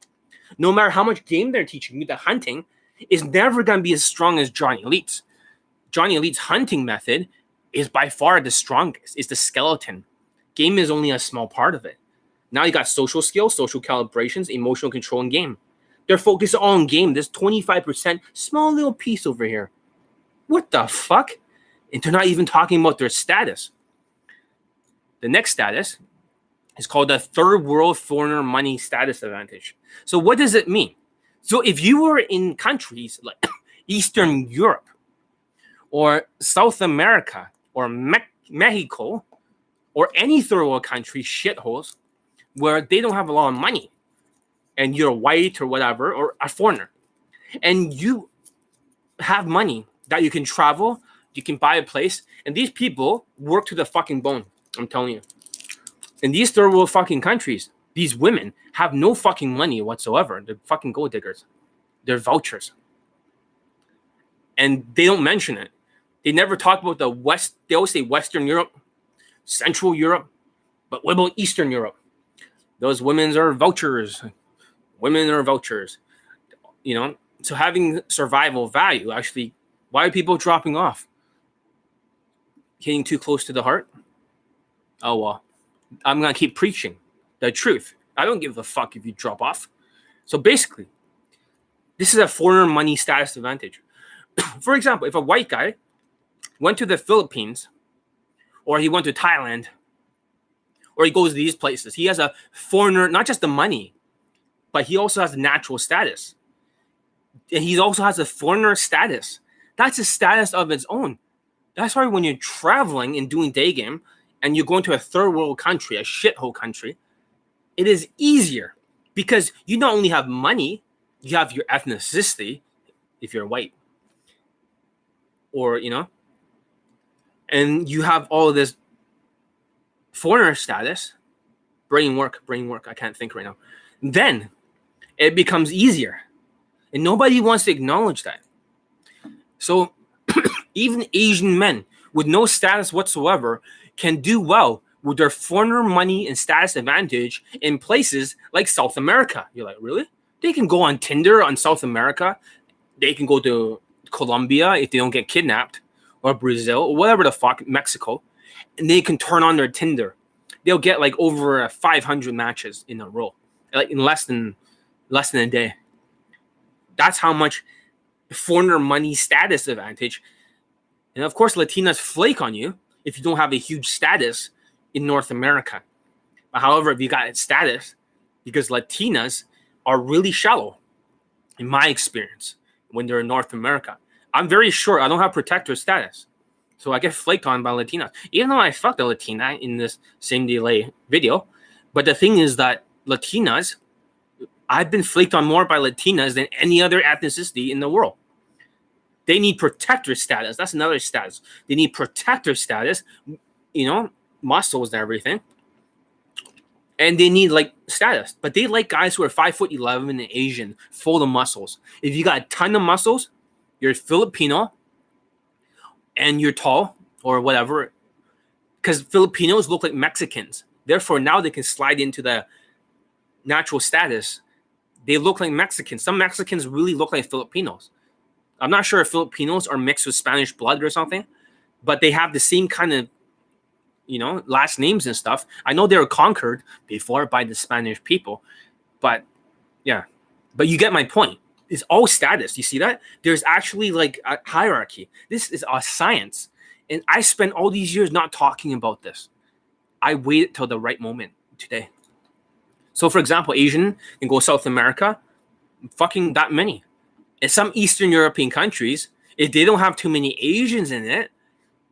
A: No matter how much game they're teaching you, the hunting is never going to be as strong as Johnny Elite's. Johnny Elite's hunting method is by far the strongest. It's the skeleton. Game is only a small part of it. Now you got social skills, social calibrations, emotional control, and game. They're focused on game. There's 25% small little piece over here. What the fuck? And they're not even talking about their status. The next status is called the third world foreigner money status advantage. So what does it mean? So if you were in countries like Eastern Europe or South America or Me- Mexico or any third world country shitholes where they don't have a lot of money and you're white or whatever or a foreigner and you have money that you can travel you can buy a place and these people work to the fucking bone i'm telling you. In these third world fucking countries these women have no fucking money whatsoever. They're fucking gold diggers. They're vultures. And they don't mention it. They never talk about the west they always say western europe central europe but what about eastern europe? Those women are vultures. Women are vultures. You know? So having survival value actually why are people dropping off? Getting too close to the heart? Oh well. I'm gonna keep preaching the truth i don't give a fuck if you drop off so basically this is a foreigner money status advantage for example if a white guy went to the philippines or he went to thailand or he goes to these places he has a foreigner not just the money but he also has natural status. And he also has a foreigner status. That's a status of its own. That's why when you're traveling and doing day game and you're going to a third world country, a shithole country, it is easier because you not only have money, you have your ethnicity if you're white. Or, you know, and you have all this foreigner status, brain work, brain work. I can't think right now. Then it becomes easier. And nobody wants to acknowledge that. So even Asian men with no status whatsoever can do well with their foreigner money and status advantage in places like South America. You're like, really? They can go on Tinder on South America. They can go to Colombia if they don't get kidnapped, or Brazil, or whatever the fuck, Mexico, and they can turn on their Tinder. They'll get like over 500 matches in a row, like in less than less than a day. That's how much foreigner money status advantage. And of course, Latinas flake on you if you don't have a huge status in North America. However, if you got status, because Latinas are really shallow, in my experience, when they're in North America. I'm very sure I don't have protector status. So I get flaked on by Latinas. Even though I fucked a Latina in this same delay video. But the thing is that Latinas I've been flaked on more by Latinas than any other ethnicity in the world. They need protector status. That's another status. They need protector status, you know, muscles and everything. And they need like status, but they like guys who are five foot eleven and Asian, full of muscles. If you got a ton of muscles, you're Filipino, and you're tall or whatever, because Filipinos look like Mexicans. Therefore, now they can slide into the natural status. They look like Mexicans. Some Mexicans really look like Filipinos. I'm not sure if Filipinos are mixed with Spanish blood or something, but they have the same kind of, you know, last names and stuff. I know they were conquered before by the Spanish people, but yeah, but you get my point. It's all status. You see that? There's actually like a hierarchy. This is a science. And I spent all these years not talking about this. I waited till the right moment today. So, for example, Asian can go South America, fucking that many. In some Eastern European countries, if they don't have too many Asians in it,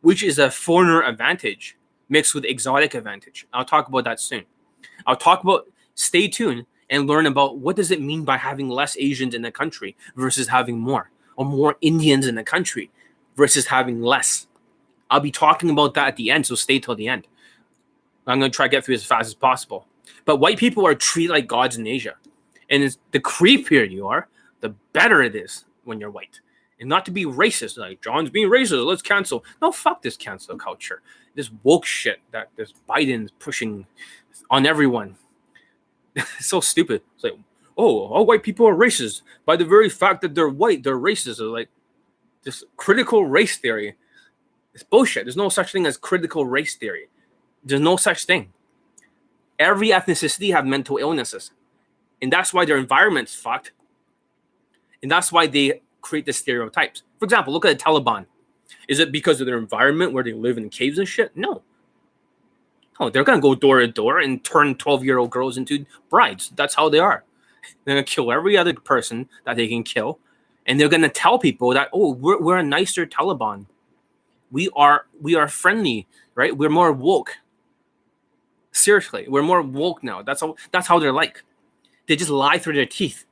A: which is a foreigner advantage mixed with exotic advantage. I'll talk about that soon. I'll talk about stay tuned and learn about what does it mean by having less Asians in the country versus having more, or more Indians in the country versus having less. I'll be talking about that at the end, so stay till the end. I'm going to try to get through as fast as possible. But white people are treated like gods in Asia. And the creepier you are, the better it is when you're white. And not to be racist, like John's being racist, let's cancel. No, fuck this cancel culture. This woke shit that this Biden's pushing on everyone. it's so stupid. It's like, oh, all white people are racist. By the very fact that they're white, they're racist. Or like this critical race theory. It's bullshit. There's no such thing as critical race theory. There's no such thing. Every ethnicity have mental illnesses. And that's why their environment's fucked. And that's why they create the stereotypes. For example, look at the Taliban. Is it because of their environment where they live in caves and shit? No. Oh, they're gonna go door to door and turn 12 year old girls into brides. That's how they are. They're gonna kill every other person that they can kill. And they're gonna tell people that, oh, we're, we're a nicer Taliban. We are we are friendly, right? We're more woke. Seriously, we're more woke now. That's how that's how they're like. They just lie through their teeth,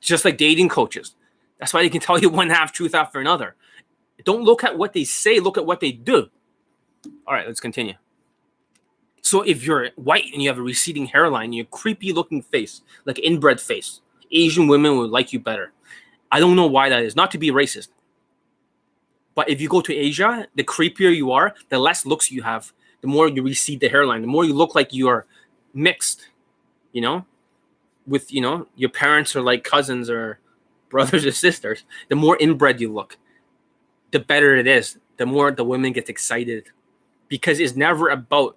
A: just like dating coaches. That's why they can tell you one half truth after another. Don't look at what they say, look at what they do. All right, let's continue. So if you're white and you have a receding hairline, you creepy looking face, like inbred face, Asian women would like you better. I don't know why that is. Not to be racist. But if you go to Asia, the creepier you are, the less looks you have, the more you recede the hairline, the more you look like you are mixed, you know, with, you know, your parents are like cousins or brothers or sisters, the more inbred you look, the better it is. The more the women get excited because it's never about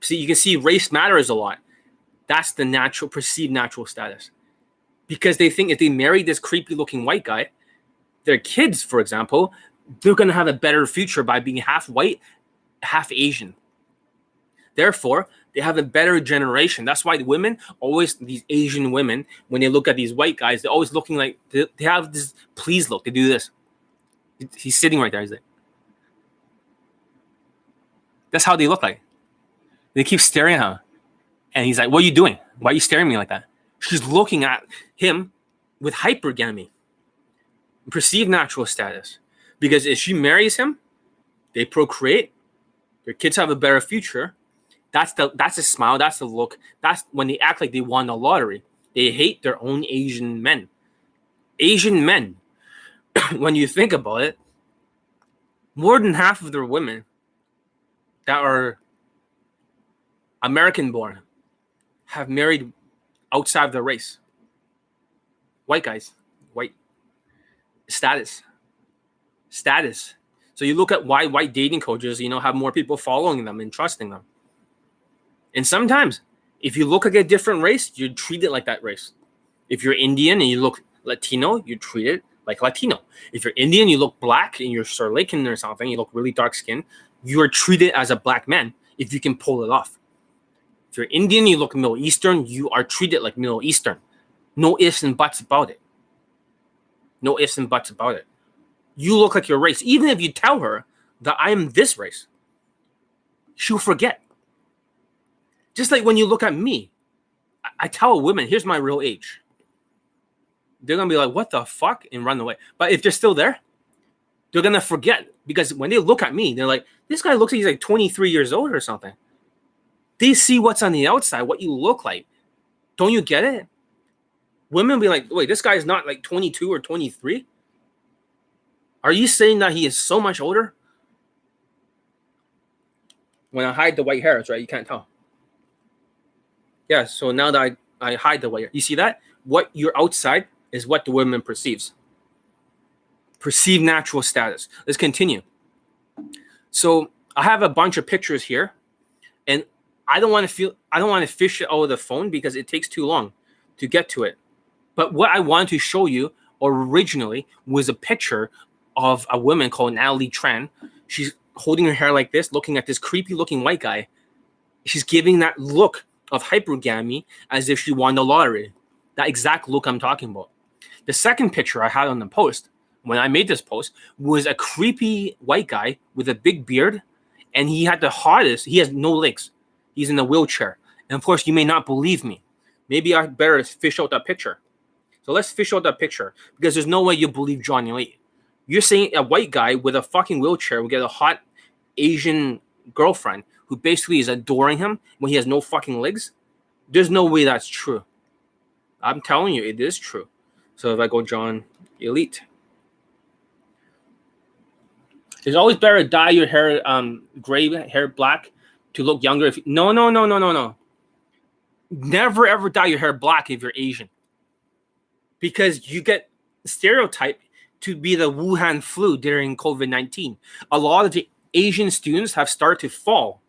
A: see you can see race matters a lot. That's the natural perceived natural status. Because they think if they marry this creepy looking white guy, their kids, for example, they're gonna have a better future by being half white, half Asian. Therefore, they have a better generation. That's why the women always these Asian women, when they look at these white guys, they're always looking like they have this please look. They do this. He's sitting right there. He's like, that's how they look like. They keep staring at her. And he's like, What are you doing? Why are you staring at me like that? She's looking at him with hypergamy, perceived natural status. Because if she marries him, they procreate, their kids have a better future. That's the that's the smile, that's the look. That's when they act like they won the lottery. They hate their own Asian men. Asian men, when you think about it, more than half of their women that are American born have married outside the race. White guys, white status, status. So you look at why white dating coaches, you know, have more people following them and trusting them. And sometimes, if you look like a different race, you treat it like that race. If you're Indian and you look Latino, you treat treated like Latino. If you're Indian, you look black and you're Sri Lankan or something, you look really dark skinned, you are treated as a black man if you can pull it off. If you're Indian, you look Middle Eastern, you are treated like Middle Eastern. No ifs and buts about it. No ifs and buts about it. You look like your race. Even if you tell her that I am this race, she'll forget. Just like when you look at me, I tell a woman, here's my real age. They're gonna be like, what the fuck? And run away. But if they're still there, they're gonna forget because when they look at me, they're like, this guy looks like he's like 23 years old or something. They see what's on the outside, what you look like. Don't you get it? Women be like, wait, this guy is not like 22 or 23. Are you saying that he is so much older? When I hide the white hairs, right? You can't tell. Yeah, so now that I, I hide the white hair, you see that? What you're outside is what the woman perceives. Perceived natural status. Let's continue. So I have a bunch of pictures here, and I don't want to feel I don't want to fish it out of the phone because it takes too long to get to it. But what I wanted to show you originally was a picture of a woman called Natalie Tran. She's holding her hair like this, looking at this creepy looking white guy. She's giving that look of hypergamy as if she won the lottery. That exact look I'm talking about. The second picture I had on the post when I made this post was a creepy white guy with a big beard, and he had the hottest. He has no legs. He's in a wheelchair. And of course, you may not believe me. Maybe I better fish out that picture. So let's fish out that picture because there's no way you believe Johnny Elite. You're saying a white guy with a fucking wheelchair will get a hot Asian girlfriend who basically is adoring him when he has no fucking legs? There's no way that's true. I'm telling you, it is true. So if I go John Elite, it's always better to dye your hair um gray hair black to look younger. If you, no, no, no, no, no, no. Never ever dye your hair black if you're Asian, because you get stereotyped to be the Wuhan flu during COVID nineteen. A lot of the Asian students have started to fall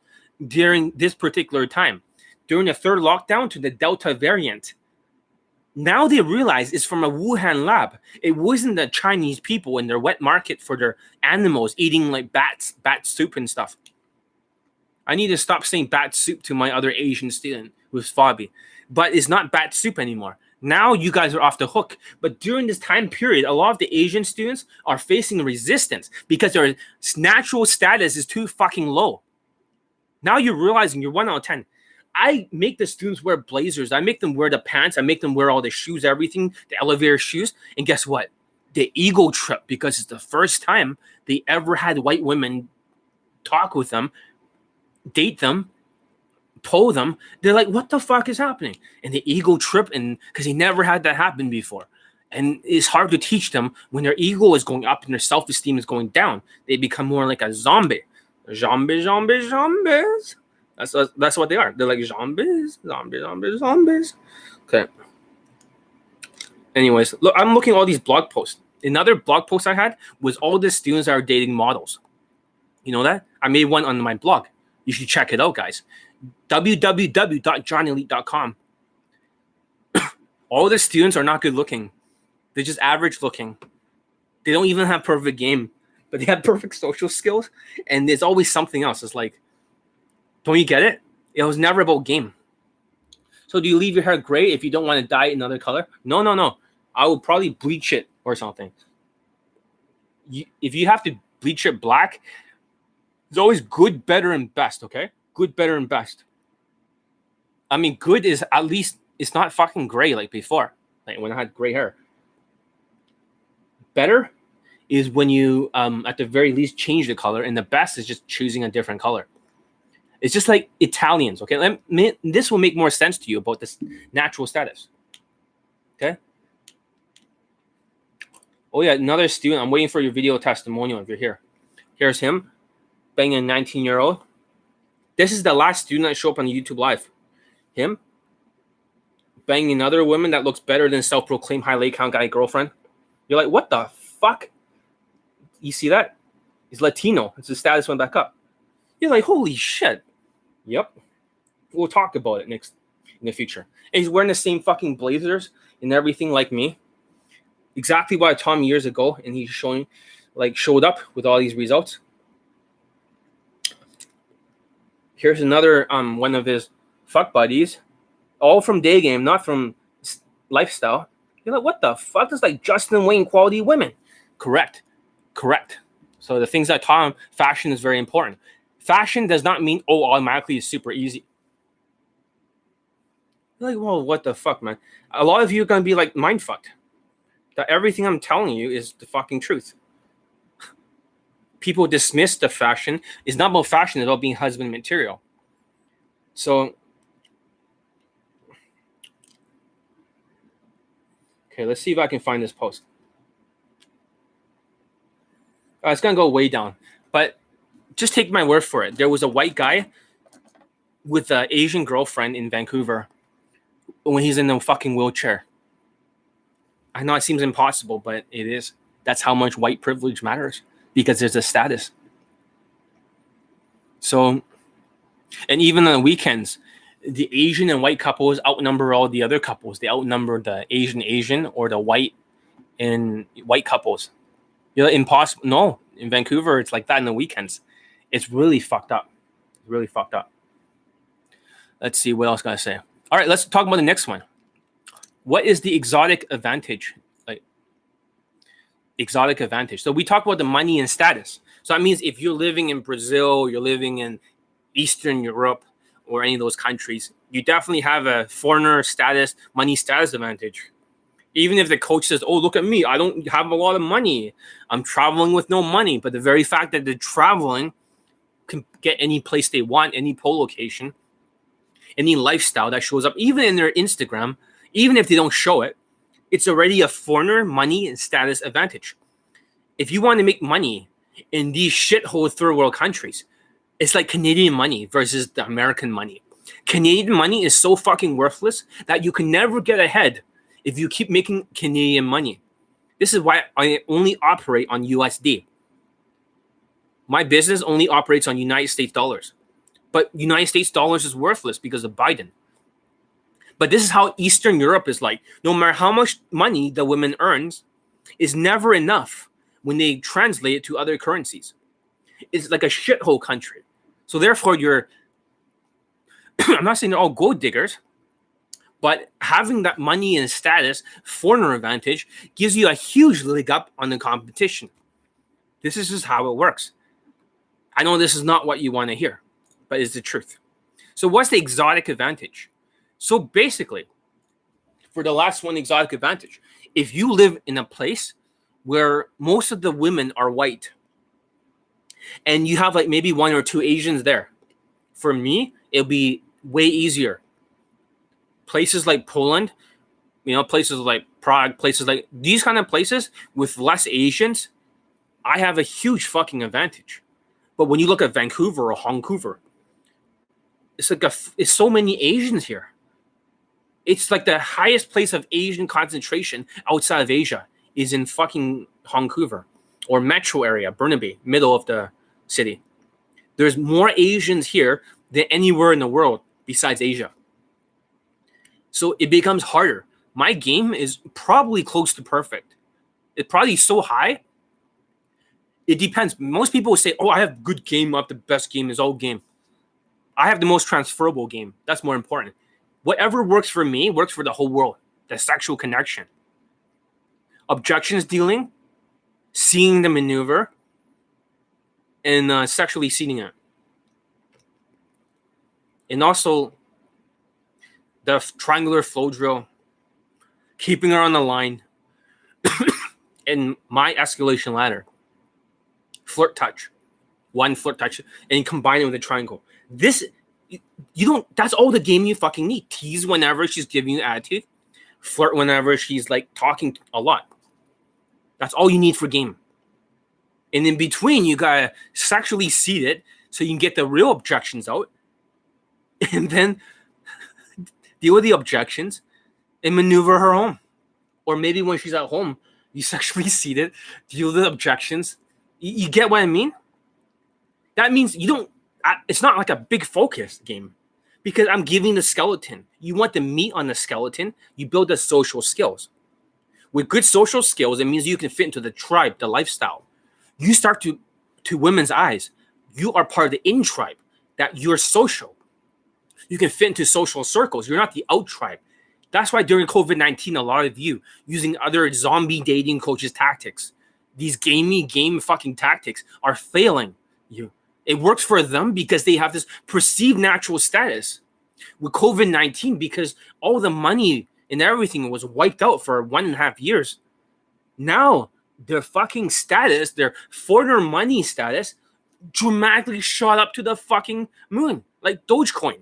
A: during this particular time, during the third lockdown to the Delta variant now they realize it's from a Wuhan lab. It wasn't the Chinese people in their wet market for their animals eating like bats, bat soup and stuff. I need to stop saying bat soup to my other Asian student with Fabi, but it's not bat soup anymore. Now you guys are off the hook. But during this time period, a lot of the Asian students are facing resistance because their natural status is too fucking low. Now you're realizing you're one out of 10. I make the students wear blazers. I make them wear the pants. I make them wear all the shoes, everything, the elevator shoes. And guess what? The ego trip because it's the first time they ever had white women talk with them, date them, pull them. They're like, what the fuck is happening? And the ego trip, and because he never had that happen before. And it's hard to teach them when their ego is going up and their self esteem is going down. They become more like a zombie. Zombie, zombie, zombies. That's that's what they are. They're like zombies, zombies, zombies, zombies. Okay. Anyways, look, I'm looking all these blog posts. Another blog post I had was all the students that are dating models. You know that? I made one on my blog. You should check it out, guys. www.johnnyelite.com. all the students are not good looking. They're just average looking. They don't even have perfect game, but they have perfect social skills. And there's always something else. It's like don't you get it? It was never about game. So do you leave your hair gray if you don't want to dye it another color? No, no, no. I would probably bleach it or something. You, if you have to bleach it black, it's always good, better, and best. Okay, good, better, and best. I mean, good is at least it's not fucking gray like before, like when I had gray hair. Better is when you, um, at the very least, change the color, and the best is just choosing a different color. It's just like Italians. Okay, Let me, this will make more sense to you about this natural status. Okay. Oh yeah, another student. I'm waiting for your video testimonial if you're here. Here's him, banging a 19 year old. This is the last student that show up on YouTube live. Him banging another woman that looks better than self-proclaimed high leg count guy girlfriend. You're like, what the fuck? You see that? He's Latino. His status went back up. You're like, holy shit. Yep. We'll talk about it next in the future. And he's wearing the same fucking blazers and everything like me. Exactly what him years ago, and he's showing like showed up with all these results. Here's another um one of his fuck buddies, all from day game, not from lifestyle. You're like, what the fuck is like Justin Wayne quality women? Correct, correct. So the things I taught him, fashion is very important. Fashion does not mean oh automatically is super easy. You're like, well, what the fuck, man? A lot of you are gonna be like mind fucked. That everything I'm telling you is the fucking truth. People dismiss the fashion. It's not about fashion, it's about being husband material. So Okay, let's see if I can find this post. Uh, it's gonna go way down, but just take my word for it. There was a white guy with an Asian girlfriend in Vancouver when he's in a fucking wheelchair. I know it seems impossible, but it is. That's how much white privilege matters because there's a status. So, and even on the weekends, the Asian and white couples outnumber all the other couples. They outnumber the Asian Asian or the white and white couples. You know, impossible. No, in Vancouver, it's like that in the weekends. It's really fucked up. Really fucked up. Let's see what else can I say. All right, let's talk about the next one. What is the exotic advantage? Like exotic advantage. So we talk about the money and status. So that means if you're living in Brazil, you're living in Eastern Europe, or any of those countries, you definitely have a foreigner status, money status advantage. Even if the coach says, "Oh, look at me, I don't have a lot of money. I'm traveling with no money," but the very fact that they're traveling can get any place they want, any pole location, any lifestyle that shows up, even in their Instagram, even if they don't show it, it's already a foreigner money and status advantage. If you want to make money in these shithole third world countries, it's like Canadian money versus the American money. Canadian money is so fucking worthless that you can never get ahead if you keep making Canadian money. This is why I only operate on USD. My business only operates on United States dollars. But United States dollars is worthless because of Biden. But this is how Eastern Europe is like. No matter how much money the women earns, is never enough when they translate it to other currencies. It's like a shithole country. So therefore, you're. I'm not saying they're all gold diggers, but having that money and status, foreigner advantage, gives you a huge leg up on the competition. This is just how it works. I know this is not what you want to hear, but it's the truth. So, what's the exotic advantage? So, basically, for the last one, exotic advantage, if you live in a place where most of the women are white, and you have like maybe one or two Asians there. For me, it'll be way easier. Places like Poland, you know, places like Prague, places like these kind of places with less Asians, I have a huge fucking advantage. But when you look at Vancouver or Vancouver, it's like a, it's so many Asians here. It's like the highest place of Asian concentration outside of Asia is in fucking Vancouver or metro area, Burnaby, middle of the city. There's more Asians here than anywhere in the world besides Asia. So it becomes harder. My game is probably close to perfect. It's probably so high. It depends. Most people will say, "Oh, I have good game. I have the best game. Is all game." I have the most transferable game. That's more important. Whatever works for me works for the whole world. The sexual connection, objections dealing, seeing the maneuver, and uh, sexually seeing it. And also the triangular flow drill, keeping her on the line, and my escalation ladder. Flirt touch, one flirt touch, and combine it with a triangle. This, you don't, that's all the game you fucking need. Tease whenever she's giving you attitude, flirt whenever she's like talking a lot. That's all you need for game. And in between, you gotta sexually seat it so you can get the real objections out. And then deal with the objections and maneuver her home. Or maybe when she's at home, you sexually seat it, deal with the objections. You, you get what I mean? That means you don't, it's not like a big focus game because I'm giving the skeleton. You want the meat on the skeleton, you build the social skills. With good social skills, it means you can fit into the tribe, the lifestyle. You start to to women's eyes. You are part of the in tribe that you're social. You can fit into social circles. You're not the out tribe. That's why during covid-19 a lot of you using other zombie dating coaches tactics these gamey game fucking tactics are failing you it works for them because they have this perceived natural status with covid-19 because all the money and everything was wiped out for one and a half years now their fucking status, their foreigner money status, dramatically shot up to the fucking moon, like Dogecoin,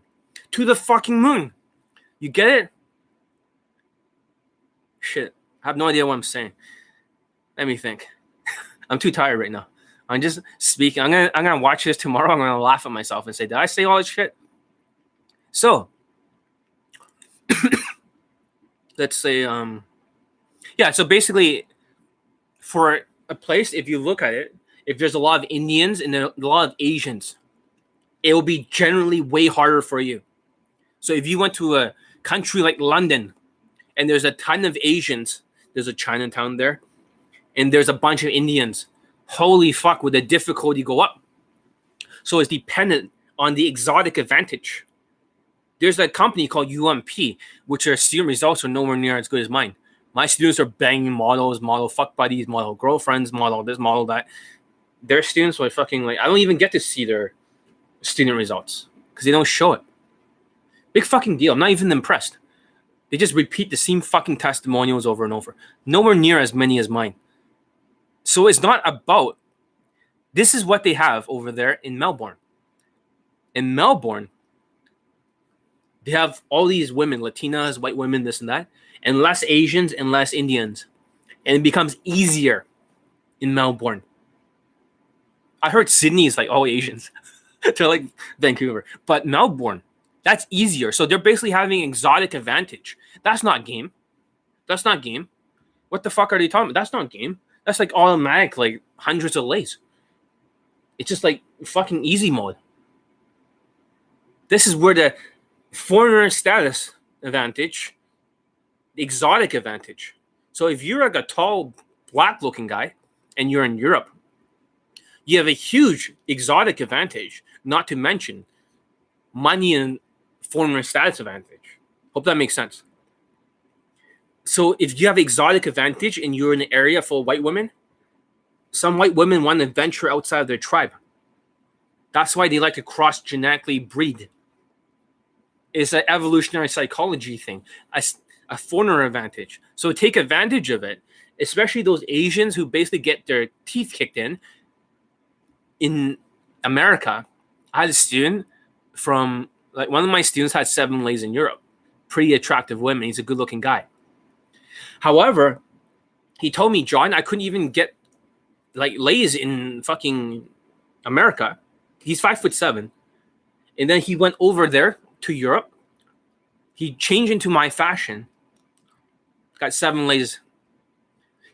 A: to the fucking moon. You get it? Shit, I have no idea what I'm saying. Let me think. I'm too tired right now. I'm just speaking. I'm gonna I'm gonna watch this tomorrow. I'm gonna laugh at myself and say, did I say all this shit? So let's say um yeah, so basically for a place, if you look at it, if there's a lot of Indians and a lot of Asians, it will be generally way harder for you. So if you went to a country like London and there's a ton of Asians, there's a Chinatown there, and there's a bunch of Indians, holy fuck, would the difficulty go up? So it's dependent on the exotic advantage. There's a company called UMP, which their student results are nowhere near as good as mine. My students are banging models, model fuck buddies, model girlfriends, model this, model that. Their students are fucking like I don't even get to see their student results because they don't show it. Big fucking deal. I'm not even impressed. They just repeat the same fucking testimonials over and over. Nowhere near as many as mine. So it's not about this is what they have over there in Melbourne. In Melbourne, they have all these women, Latinas, white women, this and that, and less Asians and less Indians. And it becomes easier in Melbourne. I heard Sydney is like all Asians. to like Vancouver. But Melbourne, that's easier. So they're basically having exotic advantage. That's not game. That's not game. What the fuck are they talking about? That's not game. That's like automatic, like hundreds of lays. It's just like fucking easy mode. This is where the foreigner status advantage, exotic advantage. So if you're like a tall, black looking guy and you're in Europe, you have a huge exotic advantage, not to mention money and foreigner status advantage. Hope that makes sense. So if you have exotic advantage and you're in an area full of white women, some white women want to venture outside of their tribe. That's why they like to cross genetically breed. It's an evolutionary psychology thing, a, a foreigner advantage. So take advantage of it, especially those Asians who basically get their teeth kicked in in America, I had a student from like one of my students had seven lays in Europe. Pretty attractive women. He's a good looking guy. However, he told me, John, I couldn't even get like lays in fucking America. He's five foot seven. And then he went over there to Europe. He changed into my fashion. Got seven lays.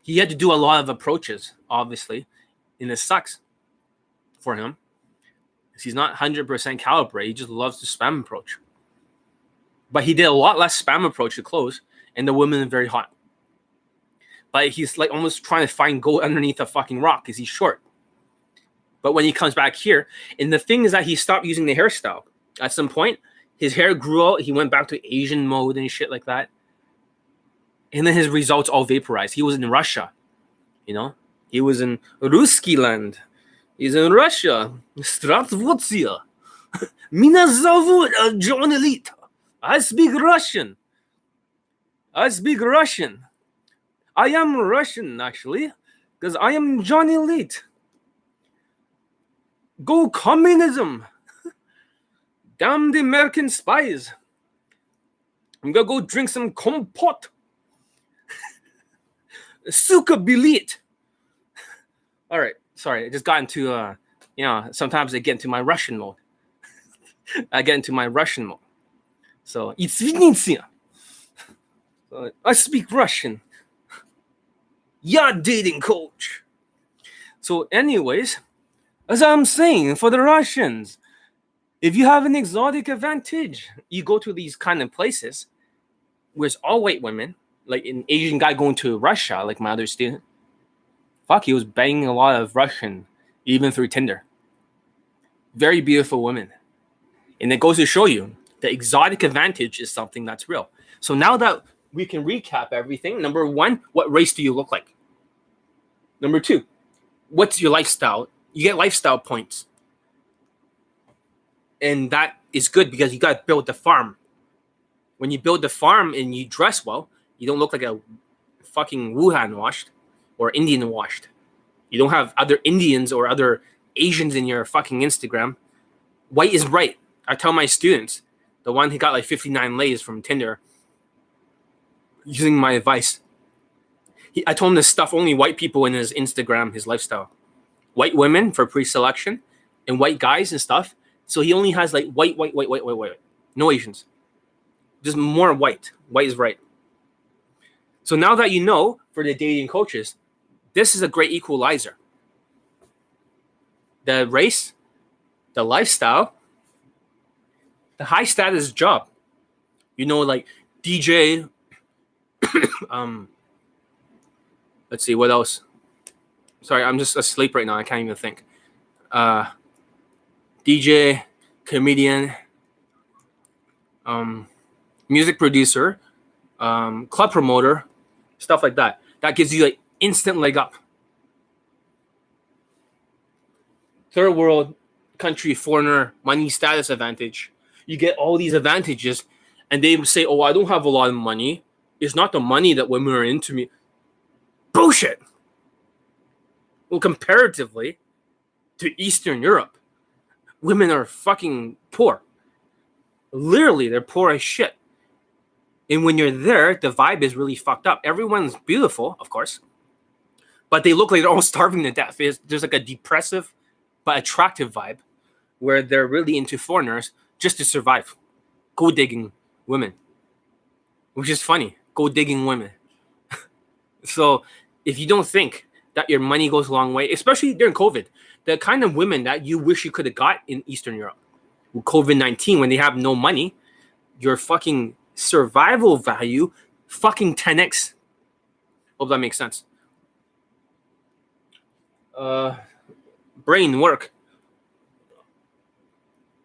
A: He had to do a lot of approaches, obviously, and it sucks for him. He's not 100% calibrate. He just loves to spam approach. But he did a lot less spam approach to close, and the women are very hot. But he's like almost trying to find gold underneath a fucking rock because he's short. But when he comes back here, and the thing is that he stopped using the hairstyle. At some point, his hair grew out. He went back to Asian mode and shit like that. And then his results all vaporized. He was in Russia, you know? He was in Ruski land He's in Russia. Stratvotsya. Меня зовут John Elite. I speak Russian. I speak Russian. I am Russian, actually, because I am John Elite. Go communism. Damn the American spies. I'm gonna go drink some compote. Suka bilit. All right sorry, I just got into uh, you know, sometimes I get into my Russian mode. I get into my Russian mode. So it's so I speak Russian. Yeah, dating coach. So, anyways, as I'm saying, for the Russians, if you have an exotic advantage, you go to these kind of places it's all white women, like an Asian guy going to Russia, like my other student fuck, he was banging a lot of Russian, even through Tinder. Very beautiful women. And it goes to show you the exotic advantage is something that's real. So now that we can recap everything, number one, what race do you look like? Number two, what's your lifestyle? You get lifestyle points. And that is good because you got to build the farm. When you build the farm and you dress well, you don't look like a fucking Wuhan washed or Indian washed. You don't have other Indians or other Asians in your fucking Instagram. White is right. I tell my students, the one who got like 59 lays from Tinder, using my advice. He, I told him to stuff only white people in his Instagram, his lifestyle. white women for pre-selection and white guys and stuff. So he only has like white, white, white, white, white, white, no Asians. Just more white. White is right. So now that you know for the dating coaches, this is a great equalizer. The race, the lifestyle, the high status job. You know, like DJ. um, let's see what else. Sorry, I'm just asleep right now. I can't even think. Uh, DJ, comedian, um, music producer, um, club promoter, stuff like that. That gives you like instant leg up. Third world country, foreigner, money status advantage. You get all these advantages, and they say, "Oh, I don't have a lot of money. It's not the money that women are into me." Bullshit. Well, comparatively to Eastern Europe, women are fucking poor. Literally, they're poor as shit. And when you're there, the vibe is really fucked up. Everyone's beautiful, of course, but they look like they're all starving to death. there's like a depressive but attractive vibe where they're really into foreigners just to survive. Gold digging women, which is funny. Gold digging women. so if you don't think that your money goes a long way, especially during COVID, the kind of women that you wish you could have got in Eastern Europe with COVID 19 when they have no money, your fucking survival value fucking 10x. Hope that makes sense. Uh, brain work.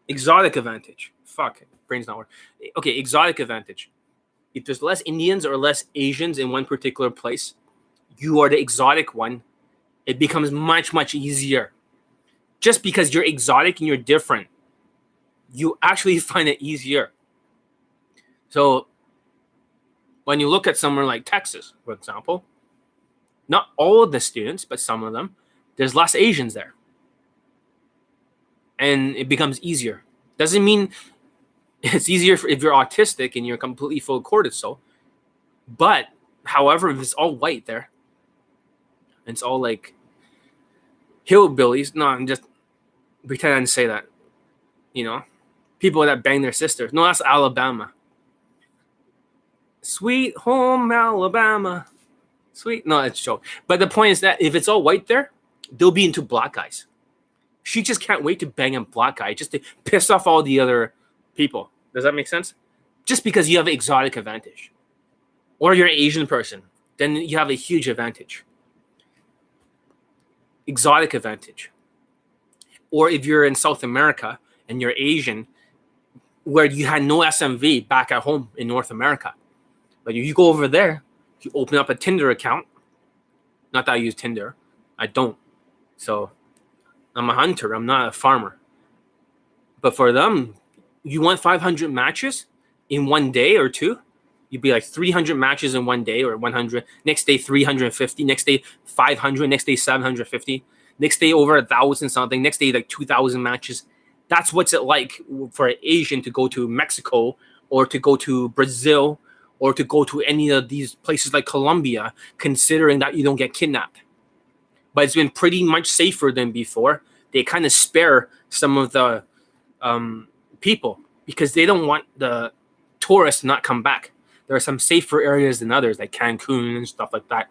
A: Exotic advantage. Fuck, brain's not working. Okay, exotic advantage. If there's less Indians or less Asians in one particular place, you are the exotic one. It becomes much, much easier. Just because you're exotic and you're different, you actually find it easier. So when you look at somewhere like Texas, for example, not all of the students, but some of them, there's less Asians there. And it becomes easier. Doesn't mean it's easier if you're autistic and you're completely full of cortisol. But however, if it's all white there, and it's all like hillbillies. No, I'm just pretend I didn't say that. You know, people that bang their sisters. No, that's Alabama. Sweet home Alabama. Sweet. No, it's joke. But the point is that if it's all white there, they'll be into black guys. She just can't wait to bang a black guy just to piss off all the other people. Does that make sense? Just because you have exotic advantage. Or you're an Asian person, then you have a huge advantage. Exotic advantage. Or if you're in South America and you're Asian, where you had no SMV back at home in North America, but you go over there, you open up a Tinder account. Not that I use Tinder, I don't. So I'm a hunter, I'm not a farmer. But for them, you want 500 matches in one day or two? You'd be like 300 matches in one day or 100. Next day, 350. Next day, 500. Next day, 750. Next day, over a thousand something. Next day, like 2,000 matches. That's what's it like for an Asian to go to Mexico or to go to Brazil or to go to any of these places like Colombia, considering that you don't get kidnapped. But it's been pretty much safer than before. They kind of spare some of the um, people because they don't want the tourists to not come back. There are some safer areas than others, like Cancun and stuff like that.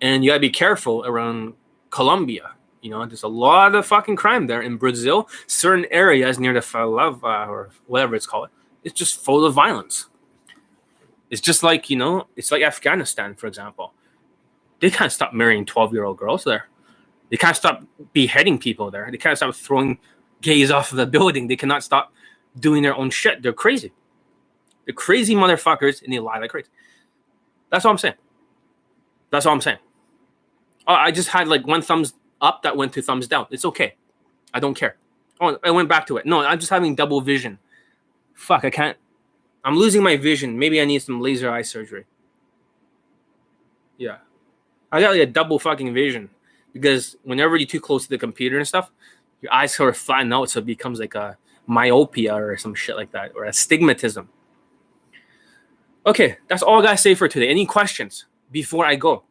A: And you gotta be careful around Colombia. You know, there's a lot of fucking crime there in Brazil. Certain areas near the Falava or whatever it's called, it's just full of violence. It's just like, you know, it's like Afghanistan, for example. They can't stop marrying 12 year old girls there. They can't stop beheading people there. They can't stop throwing gays off of the building. They cannot stop doing their own shit. They're crazy. They're crazy motherfuckers and they lie like crazy. That's all I'm saying. That's all I'm saying. Oh, I just had like one thumbs up that went to thumbs down. It's okay. I don't care. Oh, I went back to it. No, I'm just having double vision. Fuck, I can't I'm losing my vision. Maybe I need some laser eye surgery. Yeah. I got like a double fucking vision because whenever you're too close to the computer and stuff, your eyes sort of flatten out, so it becomes like a myopia or some shit like that, or astigmatism. Okay, that's all I gotta say for today. Any questions before I go?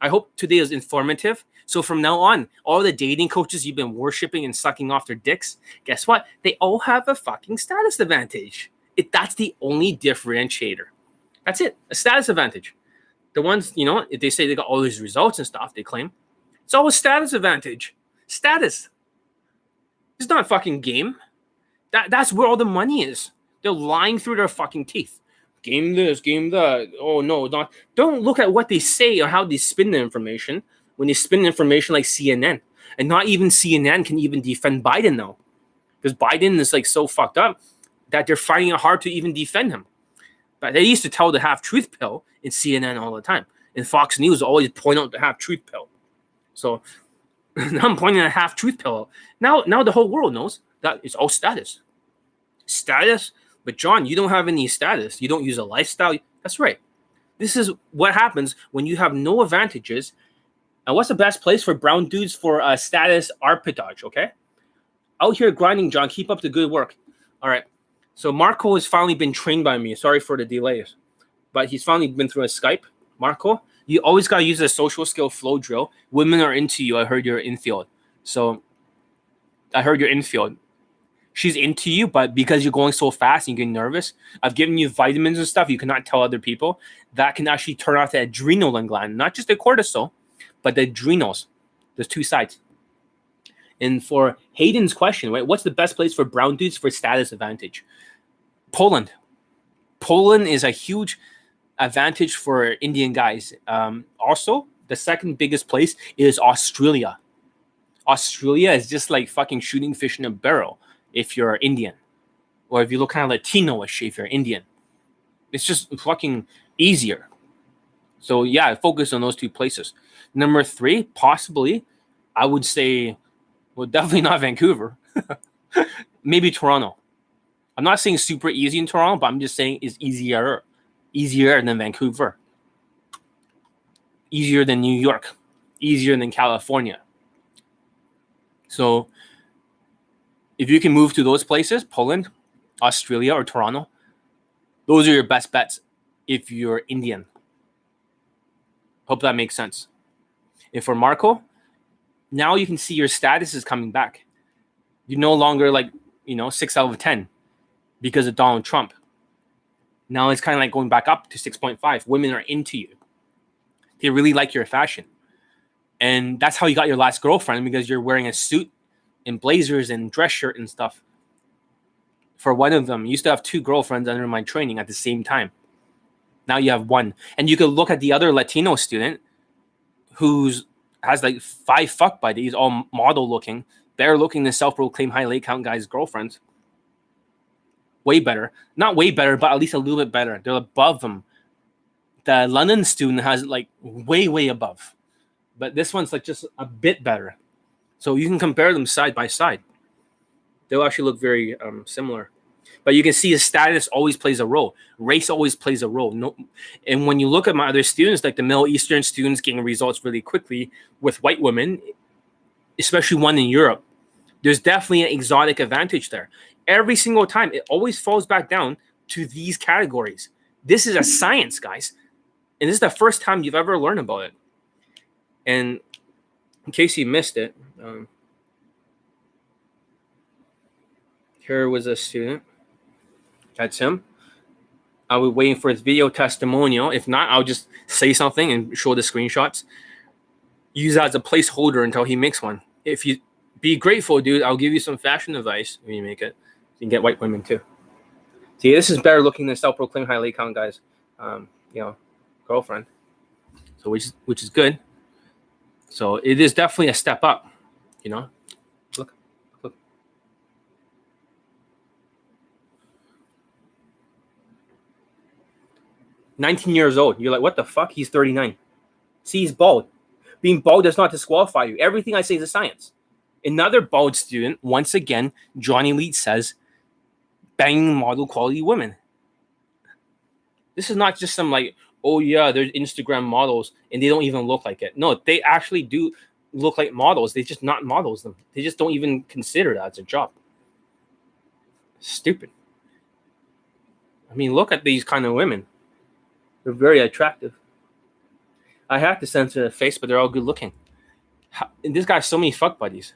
A: I hope today is informative. So from now on, all the dating coaches you've been worshiping and sucking off their dicks, guess what? They all have a fucking status advantage. It, that's the only differentiator. That's it, a status advantage. The ones, you know, if they say they got all these results and stuff, they claim it's all a status advantage. Status. It's not a fucking game. That that's where all the money is. They're lying through their fucking teeth. Game this, game that. Oh no, not. Don't look at what they say or how they spin the information when they spin information like CNN. And not even CNN can even defend Biden now, because Biden is like so fucked up that they're finding it hard to even defend him. But they used to tell the half truth pill in CNN all the time, and Fox News always point out the half truth pill. So now I'm pointing at half truth pill. Now, now the whole world knows that it's all status. Status, but John, you don't have any status. You don't use a lifestyle. That's right. This is what happens when you have no advantages. And what's the best place for brown dudes for uh, status arbitrage? Okay, out here grinding, John. Keep up the good work. All right. So Marco has finally been trained by me. Sorry for the delays, but he's finally been through a Skype. Marco, you always gotta use a social skill flow drill. Women are into you. I heard you're infield. So I heard you're infield. She's into you, but because you're going so fast and you're getting nervous, I've given you vitamins and stuff you cannot tell other people. That can actually turn off the adrenal gland, not just the cortisol, but the adrenals. There's two sides. And for Hayden's question, right, what's the best place for brown dudes for status advantage? Poland. Poland is a huge advantage for Indian guys. Um, also, the second biggest place is Australia. Australia is just like fucking shooting fish in a barrel if you're Indian, or if you look kind of Latino-ish if you're Indian. It's just fucking easier. So yeah, focus on those two places. Number three, possibly, I would say, well, definitely not Vancouver. Maybe Toronto. I'm not saying super easy in Toronto, but I'm just saying it's easier, easier than Vancouver, easier than New York, easier than California. So if you can move to those places, Poland, Australia, or Toronto, those are your best bets if you're Indian. Hope that makes sense. And for Marco, now you can see your status is coming back. You're no longer like, you know, six out of 10 because of Donald Trump. Now it's kind of like going back up to 6.5. Women are into you. They really like your fashion. And that's how you got your last girlfriend because you're wearing a suit and blazers and dress shirt and stuff. For one of them, You used to have two girlfriends under my training at the same time. Now you have one. And you could look at the other Latino student who's has like five fuck buddies, all model looking. They're looking to self proclaimed high leg count guys' girlfriends. Way better. Not way better, but at least a little bit better. They're above them. The London student has like way, way above. But this one's like just a bit better. So you can compare them side by side. They'll actually look very um, similar. But you can see his status always plays a role. Race always plays a role. No, and when you look at my other students, like the Middle Eastern students getting results really quickly with white women, especially one in Europe, there's definitely an exotic advantage there. Every single time, it always falls back down to these categories. This is a science, guys. And this is the first time you've ever learned about it. And in case you missed it, um, here was a student. That's him. I'll be waiting for his video testimonial. If not, I'll just say something and show the screenshots. Use that as a placeholder until he makes one. If you be grateful, dude, I'll give you some fashion advice when you make it. You can get white women too. See, this is better looking than self-proclaimed high leg count guys. Um, you know, girlfriend. So which which is good. So it is definitely a step up. You know, look, look. Nineteen years old. You're like, what the fuck? He's thirty nine. See, he's bald. Being bald does not disqualify you. Everything I say is a science. Another bald student, once again, Johnny Elite says, banging model quality women. This is not just some like, oh yeah, there's Instagram models and they don't even look like it. No, they actually do look like models. They just not models them. They just don't even consider that as a job. Stupid. I mean, look at these kind of women. They're very attractive. I have to censor the face, but they're all good looking. And this guy has so many fuck buddies.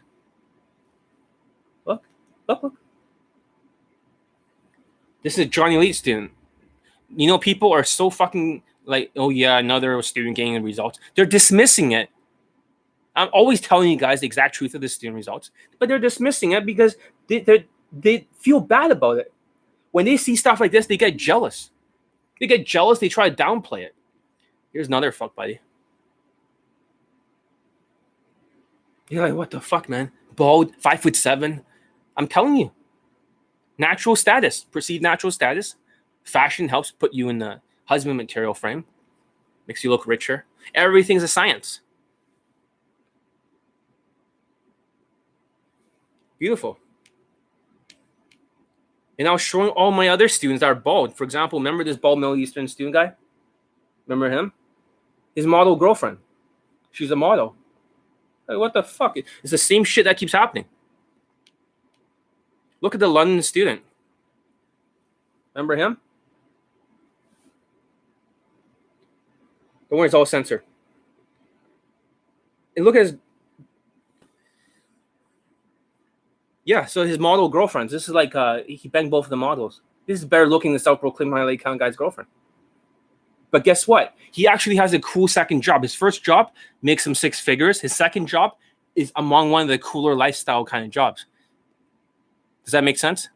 A: Look, look, look. This is a Johnny Elite student. You know, people are so fucking like, oh yeah, another student getting results. They're dismissing it. I'm always telling you guys the exact truth of the student results, but they're dismissing it because they they feel bad about it. When they see stuff like this, they get jealous. They get jealous. They try to downplay it. Here's another fuck buddy. You're like, what the fuck, man? Bald, five foot seven. I'm telling you, natural status, perceived natural status. Fashion helps put you in the husband material frame, makes you look richer. Everything's a science. Beautiful. And I was showing all my other students that are bald. For example, remember this bald Middle Eastern student guy? Remember him? His model girlfriend. She's a model. Like, what the fuck? It's the same shit that keeps happening. Look at the London student. Remember him? Don't worry, it's all censored. And look at his. Yeah, so his model girlfriends. This is like uh he banged both of the models. This is better looking than South Proclaim Highlight Account guy's girlfriend. But guess what? He actually has a cool second job. His first job makes him six figures. His second job is among one of the cooler lifestyle kind of jobs. Does that make sense?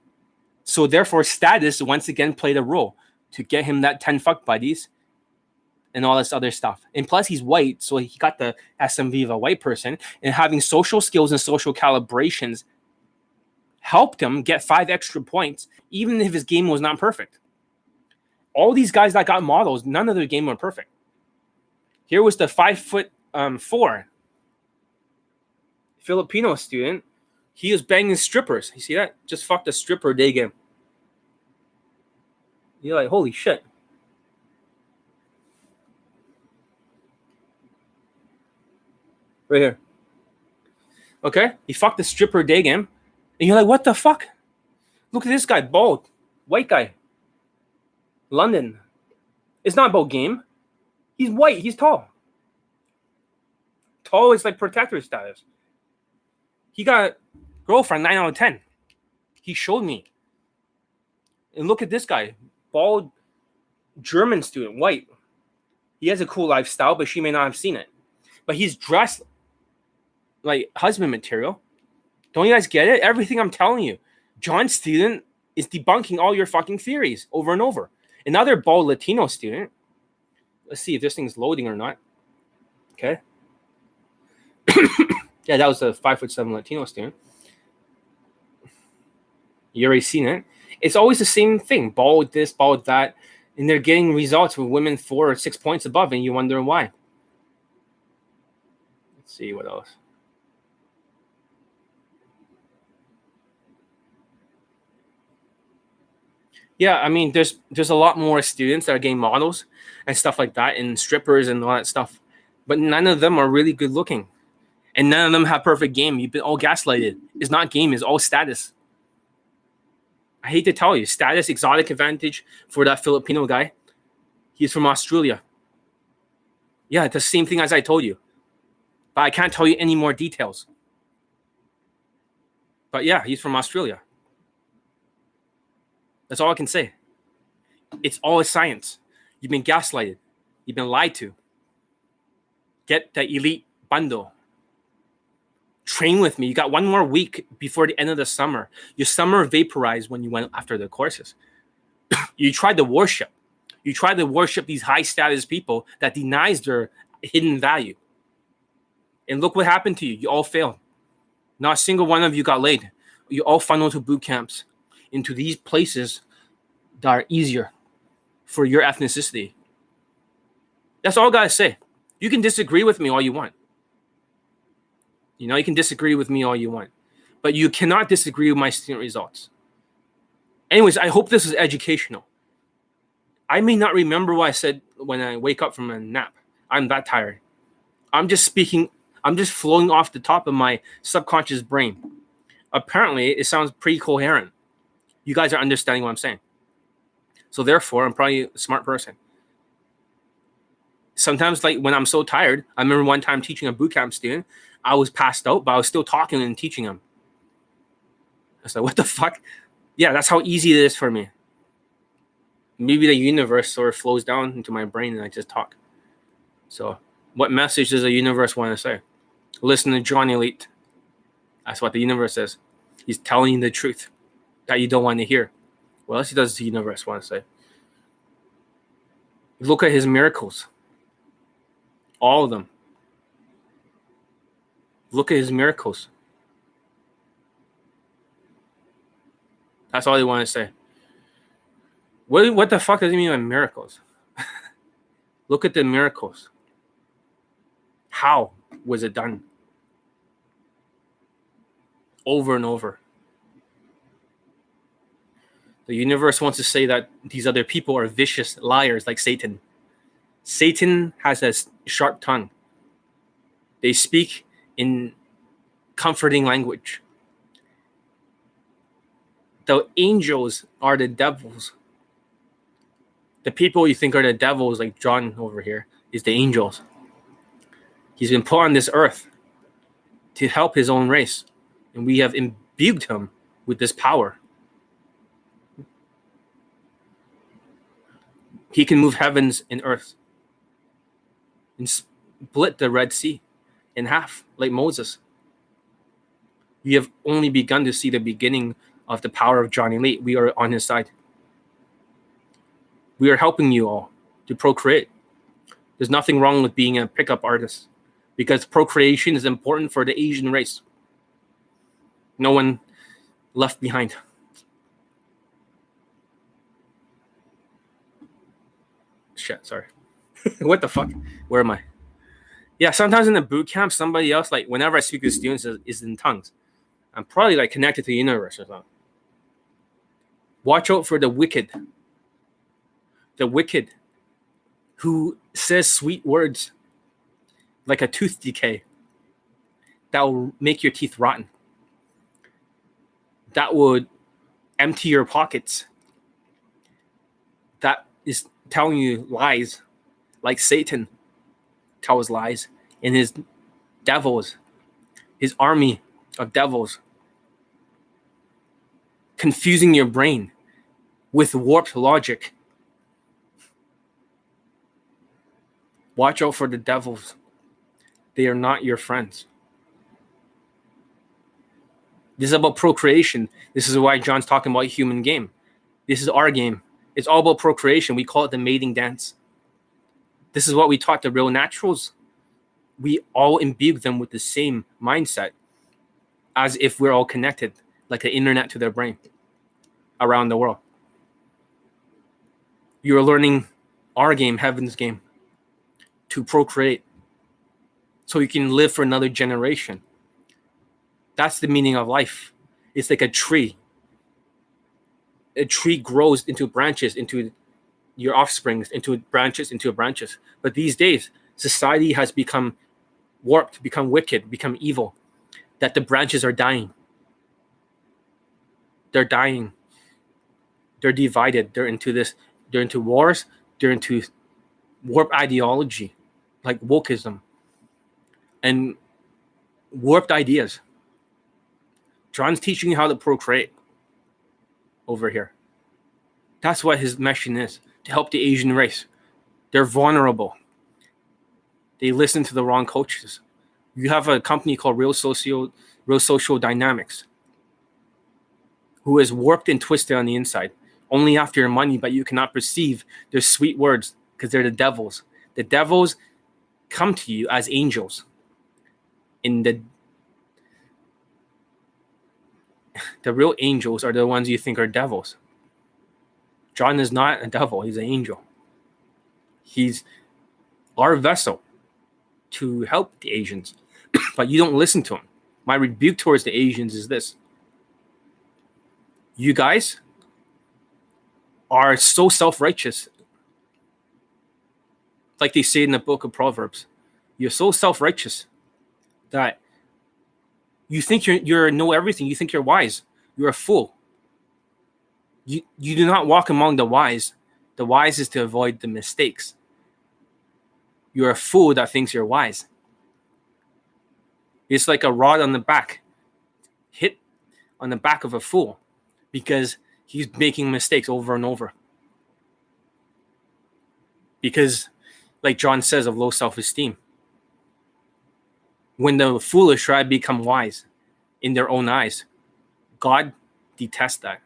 A: So therefore, status once again played a role to get him that 10 fuck buddies and all this other stuff. And plus, he's white, so he got the SMV of a white person. And having social skills and social calibrations helped him get five extra points, even if his game was not perfect. All these guys that got models, none of their game were perfect. Here was the five foot um, four Filipino student. He was banging strippers. You see that? Just fucked a stripper day game. You're like, holy shit. Right here. Okay? He fucked the stripper day game. And you're like, what the fuck? Look at this guy, bald, white guy. London. It's not about game. He's white. He's tall. Tall is like protector status. He got girlfriend nine out of ten. He showed me. And look at this guy, bald German student, white. He has a cool lifestyle, but she may not have seen it. But he's dressed like husband material. Don't you guys get it? Everything I'm telling you, John student is debunking all your fucking theories over and over. Another bald Latino student. Let's see if this thing's loading or not. Okay. yeah, that was a five foot seven Latino student. You already seen it. It's always the same thing: bald this, bald that, and they're getting results with women four or six points above, and you wonder why. Let's see what else. Yeah, I mean, there's there's a lot more students that are getting models and stuff like that, and strippers and all that stuff, but none of them are really good looking, and none of them have perfect game. You've been all gaslighted. It's not game. It's all status. I hate to tell you, status exotic advantage for that Filipino guy. He's from Australia. Yeah, the same thing as I told you, but I can't tell you any more details. But yeah, he's from Australia. That's all I can say. It's all a science. You've been gaslighted. You've been lied to. Get the elite bundle. Train with me. You got one more week before the end of the summer. Your summer vaporized when you went after the courses. you tried to worship. You tried to worship these high status people that denies their hidden value. And look what happened to you. You all failed. Not a single one of you got laid. You all funneled to boot camps into these places that are easier for your ethnicity. That's all I gotta say. You can disagree with me all you want. You know, you can disagree with me all you want, but you cannot disagree with my student results. Anyways, I hope this is educational. I may not remember what I said when I wake up from a nap. I'm that tired. I'm just speaking, I'm just flowing off the top of my subconscious brain. Apparently, it sounds pretty coherent you guys are understanding what I'm saying. So therefore, I'm probably a smart person. sometimes like when I'm so tired, I remember one time teaching a boot camp student, I was passed out, but I was still talking and teaching him. I was like, what the fuck? Yeah, that's how easy it is for me. Maybe the universe sort of flows down into my brain and I just talk. So, what message does the universe want to say? Listen to John Elite. That's what the universe says. He's telling you the truth that you don't want to hear. What else does the universe want to say? Look at his miracles. All of them. Look at his miracles. That's all he want to say. What, what the fuck does he mean by miracles? Look at the miracles. How was it done? Over and over. The universe wants to say that these other people are vicious liars like Satan. Satan has a sharp tongue. They speak in comforting language. The angels are the devils. The people you think are the devils, like John over here, is the angels. He's been put on this earth to help his own race, and we have imbued him with this power. He can move heavens and earth and split the Red Sea in half, like Moses. We have only begun to see the beginning of the power of Johnny Elite. We are on his side. We are helping you all to procreate. There's nothing wrong with being a pickup artist because procreation is important for the Asian race. No one left behind. Shit, sorry. what the fuck? Where am I? Yeah, sometimes in the boot camp, somebody else, like whenever I speak to students, is, in tongues. I'm probably like connected to the universe or something. Watch out for the wicked. The wicked who says sweet words like a tooth decay that will make your teeth rotten. That would empty your pockets. That is telling you lies like Satan tells lies in his devils, his army of devils, confusing your brain with warped logic. Watch out for the devils. They are not your friends. This is about procreation. This is why John's talking about human game. This is our game. It's all about procreation. We call it the mating dance. This is what we taught the real naturals. We all imbue them with the same mindset as if we're all connected, like the internet to their brain around the world. You're learning our game, heaven's game, to procreate so you can live for another generation. That's the meaning of life. It's like a tree a tree grows into branches, into your offsprings, into branches, into branches. But these days, society has become warped, become wicked, become evil, that the branches are dying. They're dying. They're divided. They're into this, they're into wars, they're into warped ideology, like wokeism, and warped ideas. John's teaching you how to procreate over here. That's what his mission is to help the Asian race. They're vulnerable. They listen to the wrong coaches. You have a company called Real Social Real Social Dynamics who is warped and twisted on the inside, only after your money, but you cannot perceive their sweet words because they're the devils. The devils come to you as angels in the the real angels are the ones you think are devils. John is not a devil, he's an angel. He's our vessel to help the Asians, but you don't listen to him. My rebuke towards the Asians is this you guys are so self righteous. Like they say in the book of Proverbs, you're so self righteous that you think you're you're know everything. You think you're wise. You're a fool. You you do not walk among the wise. The wise is to avoid the mistakes. You're a fool that thinks you're wise. It's like a rod on the back, hit on the back of a fool because he's making mistakes over and over. Because, like John says, of low self esteem. When the foolish try to become wise in their own eyes, God detests that.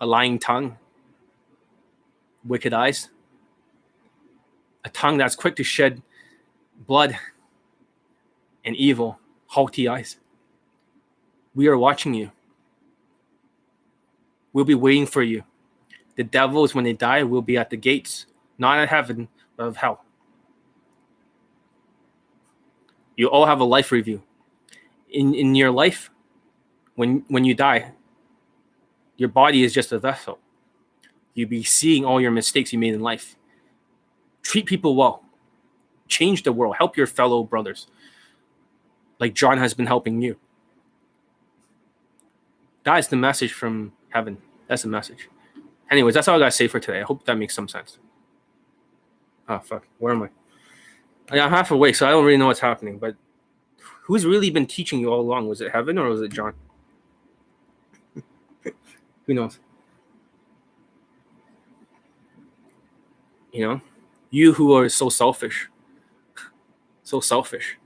A: A lying tongue, wicked eyes, a tongue that's quick to shed blood and evil, haughty eyes. We are watching you. We'll be waiting for you. The devils, when they die, will be at the gates, not at heaven, but of hell. You all have a life review. In in your life, when when you die, your body is just a vessel. You'll be seeing all your mistakes you made in life. Treat people well. Change the world. Help your fellow brothers. Like John has been helping you. That is the message from heaven. That's the message. Anyways, that's all I gotta say for today. I hope that makes some sense. Oh fuck, where am I? I'm half awake, so I don't really know what's happening. But who's really been teaching you all along? Was it heaven or was it John? Who knows? You know, you who are so selfish, so selfish.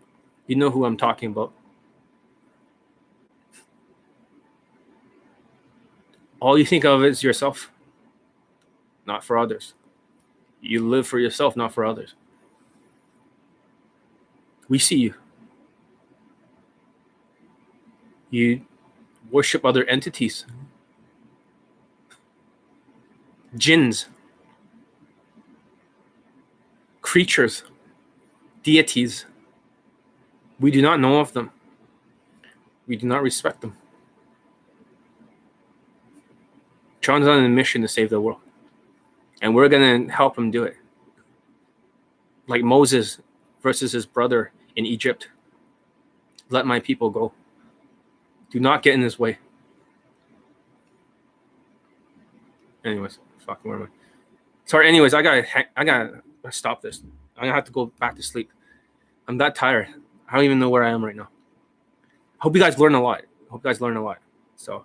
A: You know who I'm talking about. All you think of is yourself, not for others. You live for yourself, not for others. We see you. You worship other entities, jinns, creatures, deities. We do not know of them. We do not respect them. John's on a mission to save the world. And we're going to help him do it. Like Moses versus his brother in Egypt. Let my people go. Do not get in his way. Anyways, fuck, where am I? Sorry. Anyways, I gotta, I gotta stop this. I'm gonna have to go back to sleep. I'm that tired. I don't even know where I am right now. Hope you guys learn a lot. Hope you guys learn a lot. So.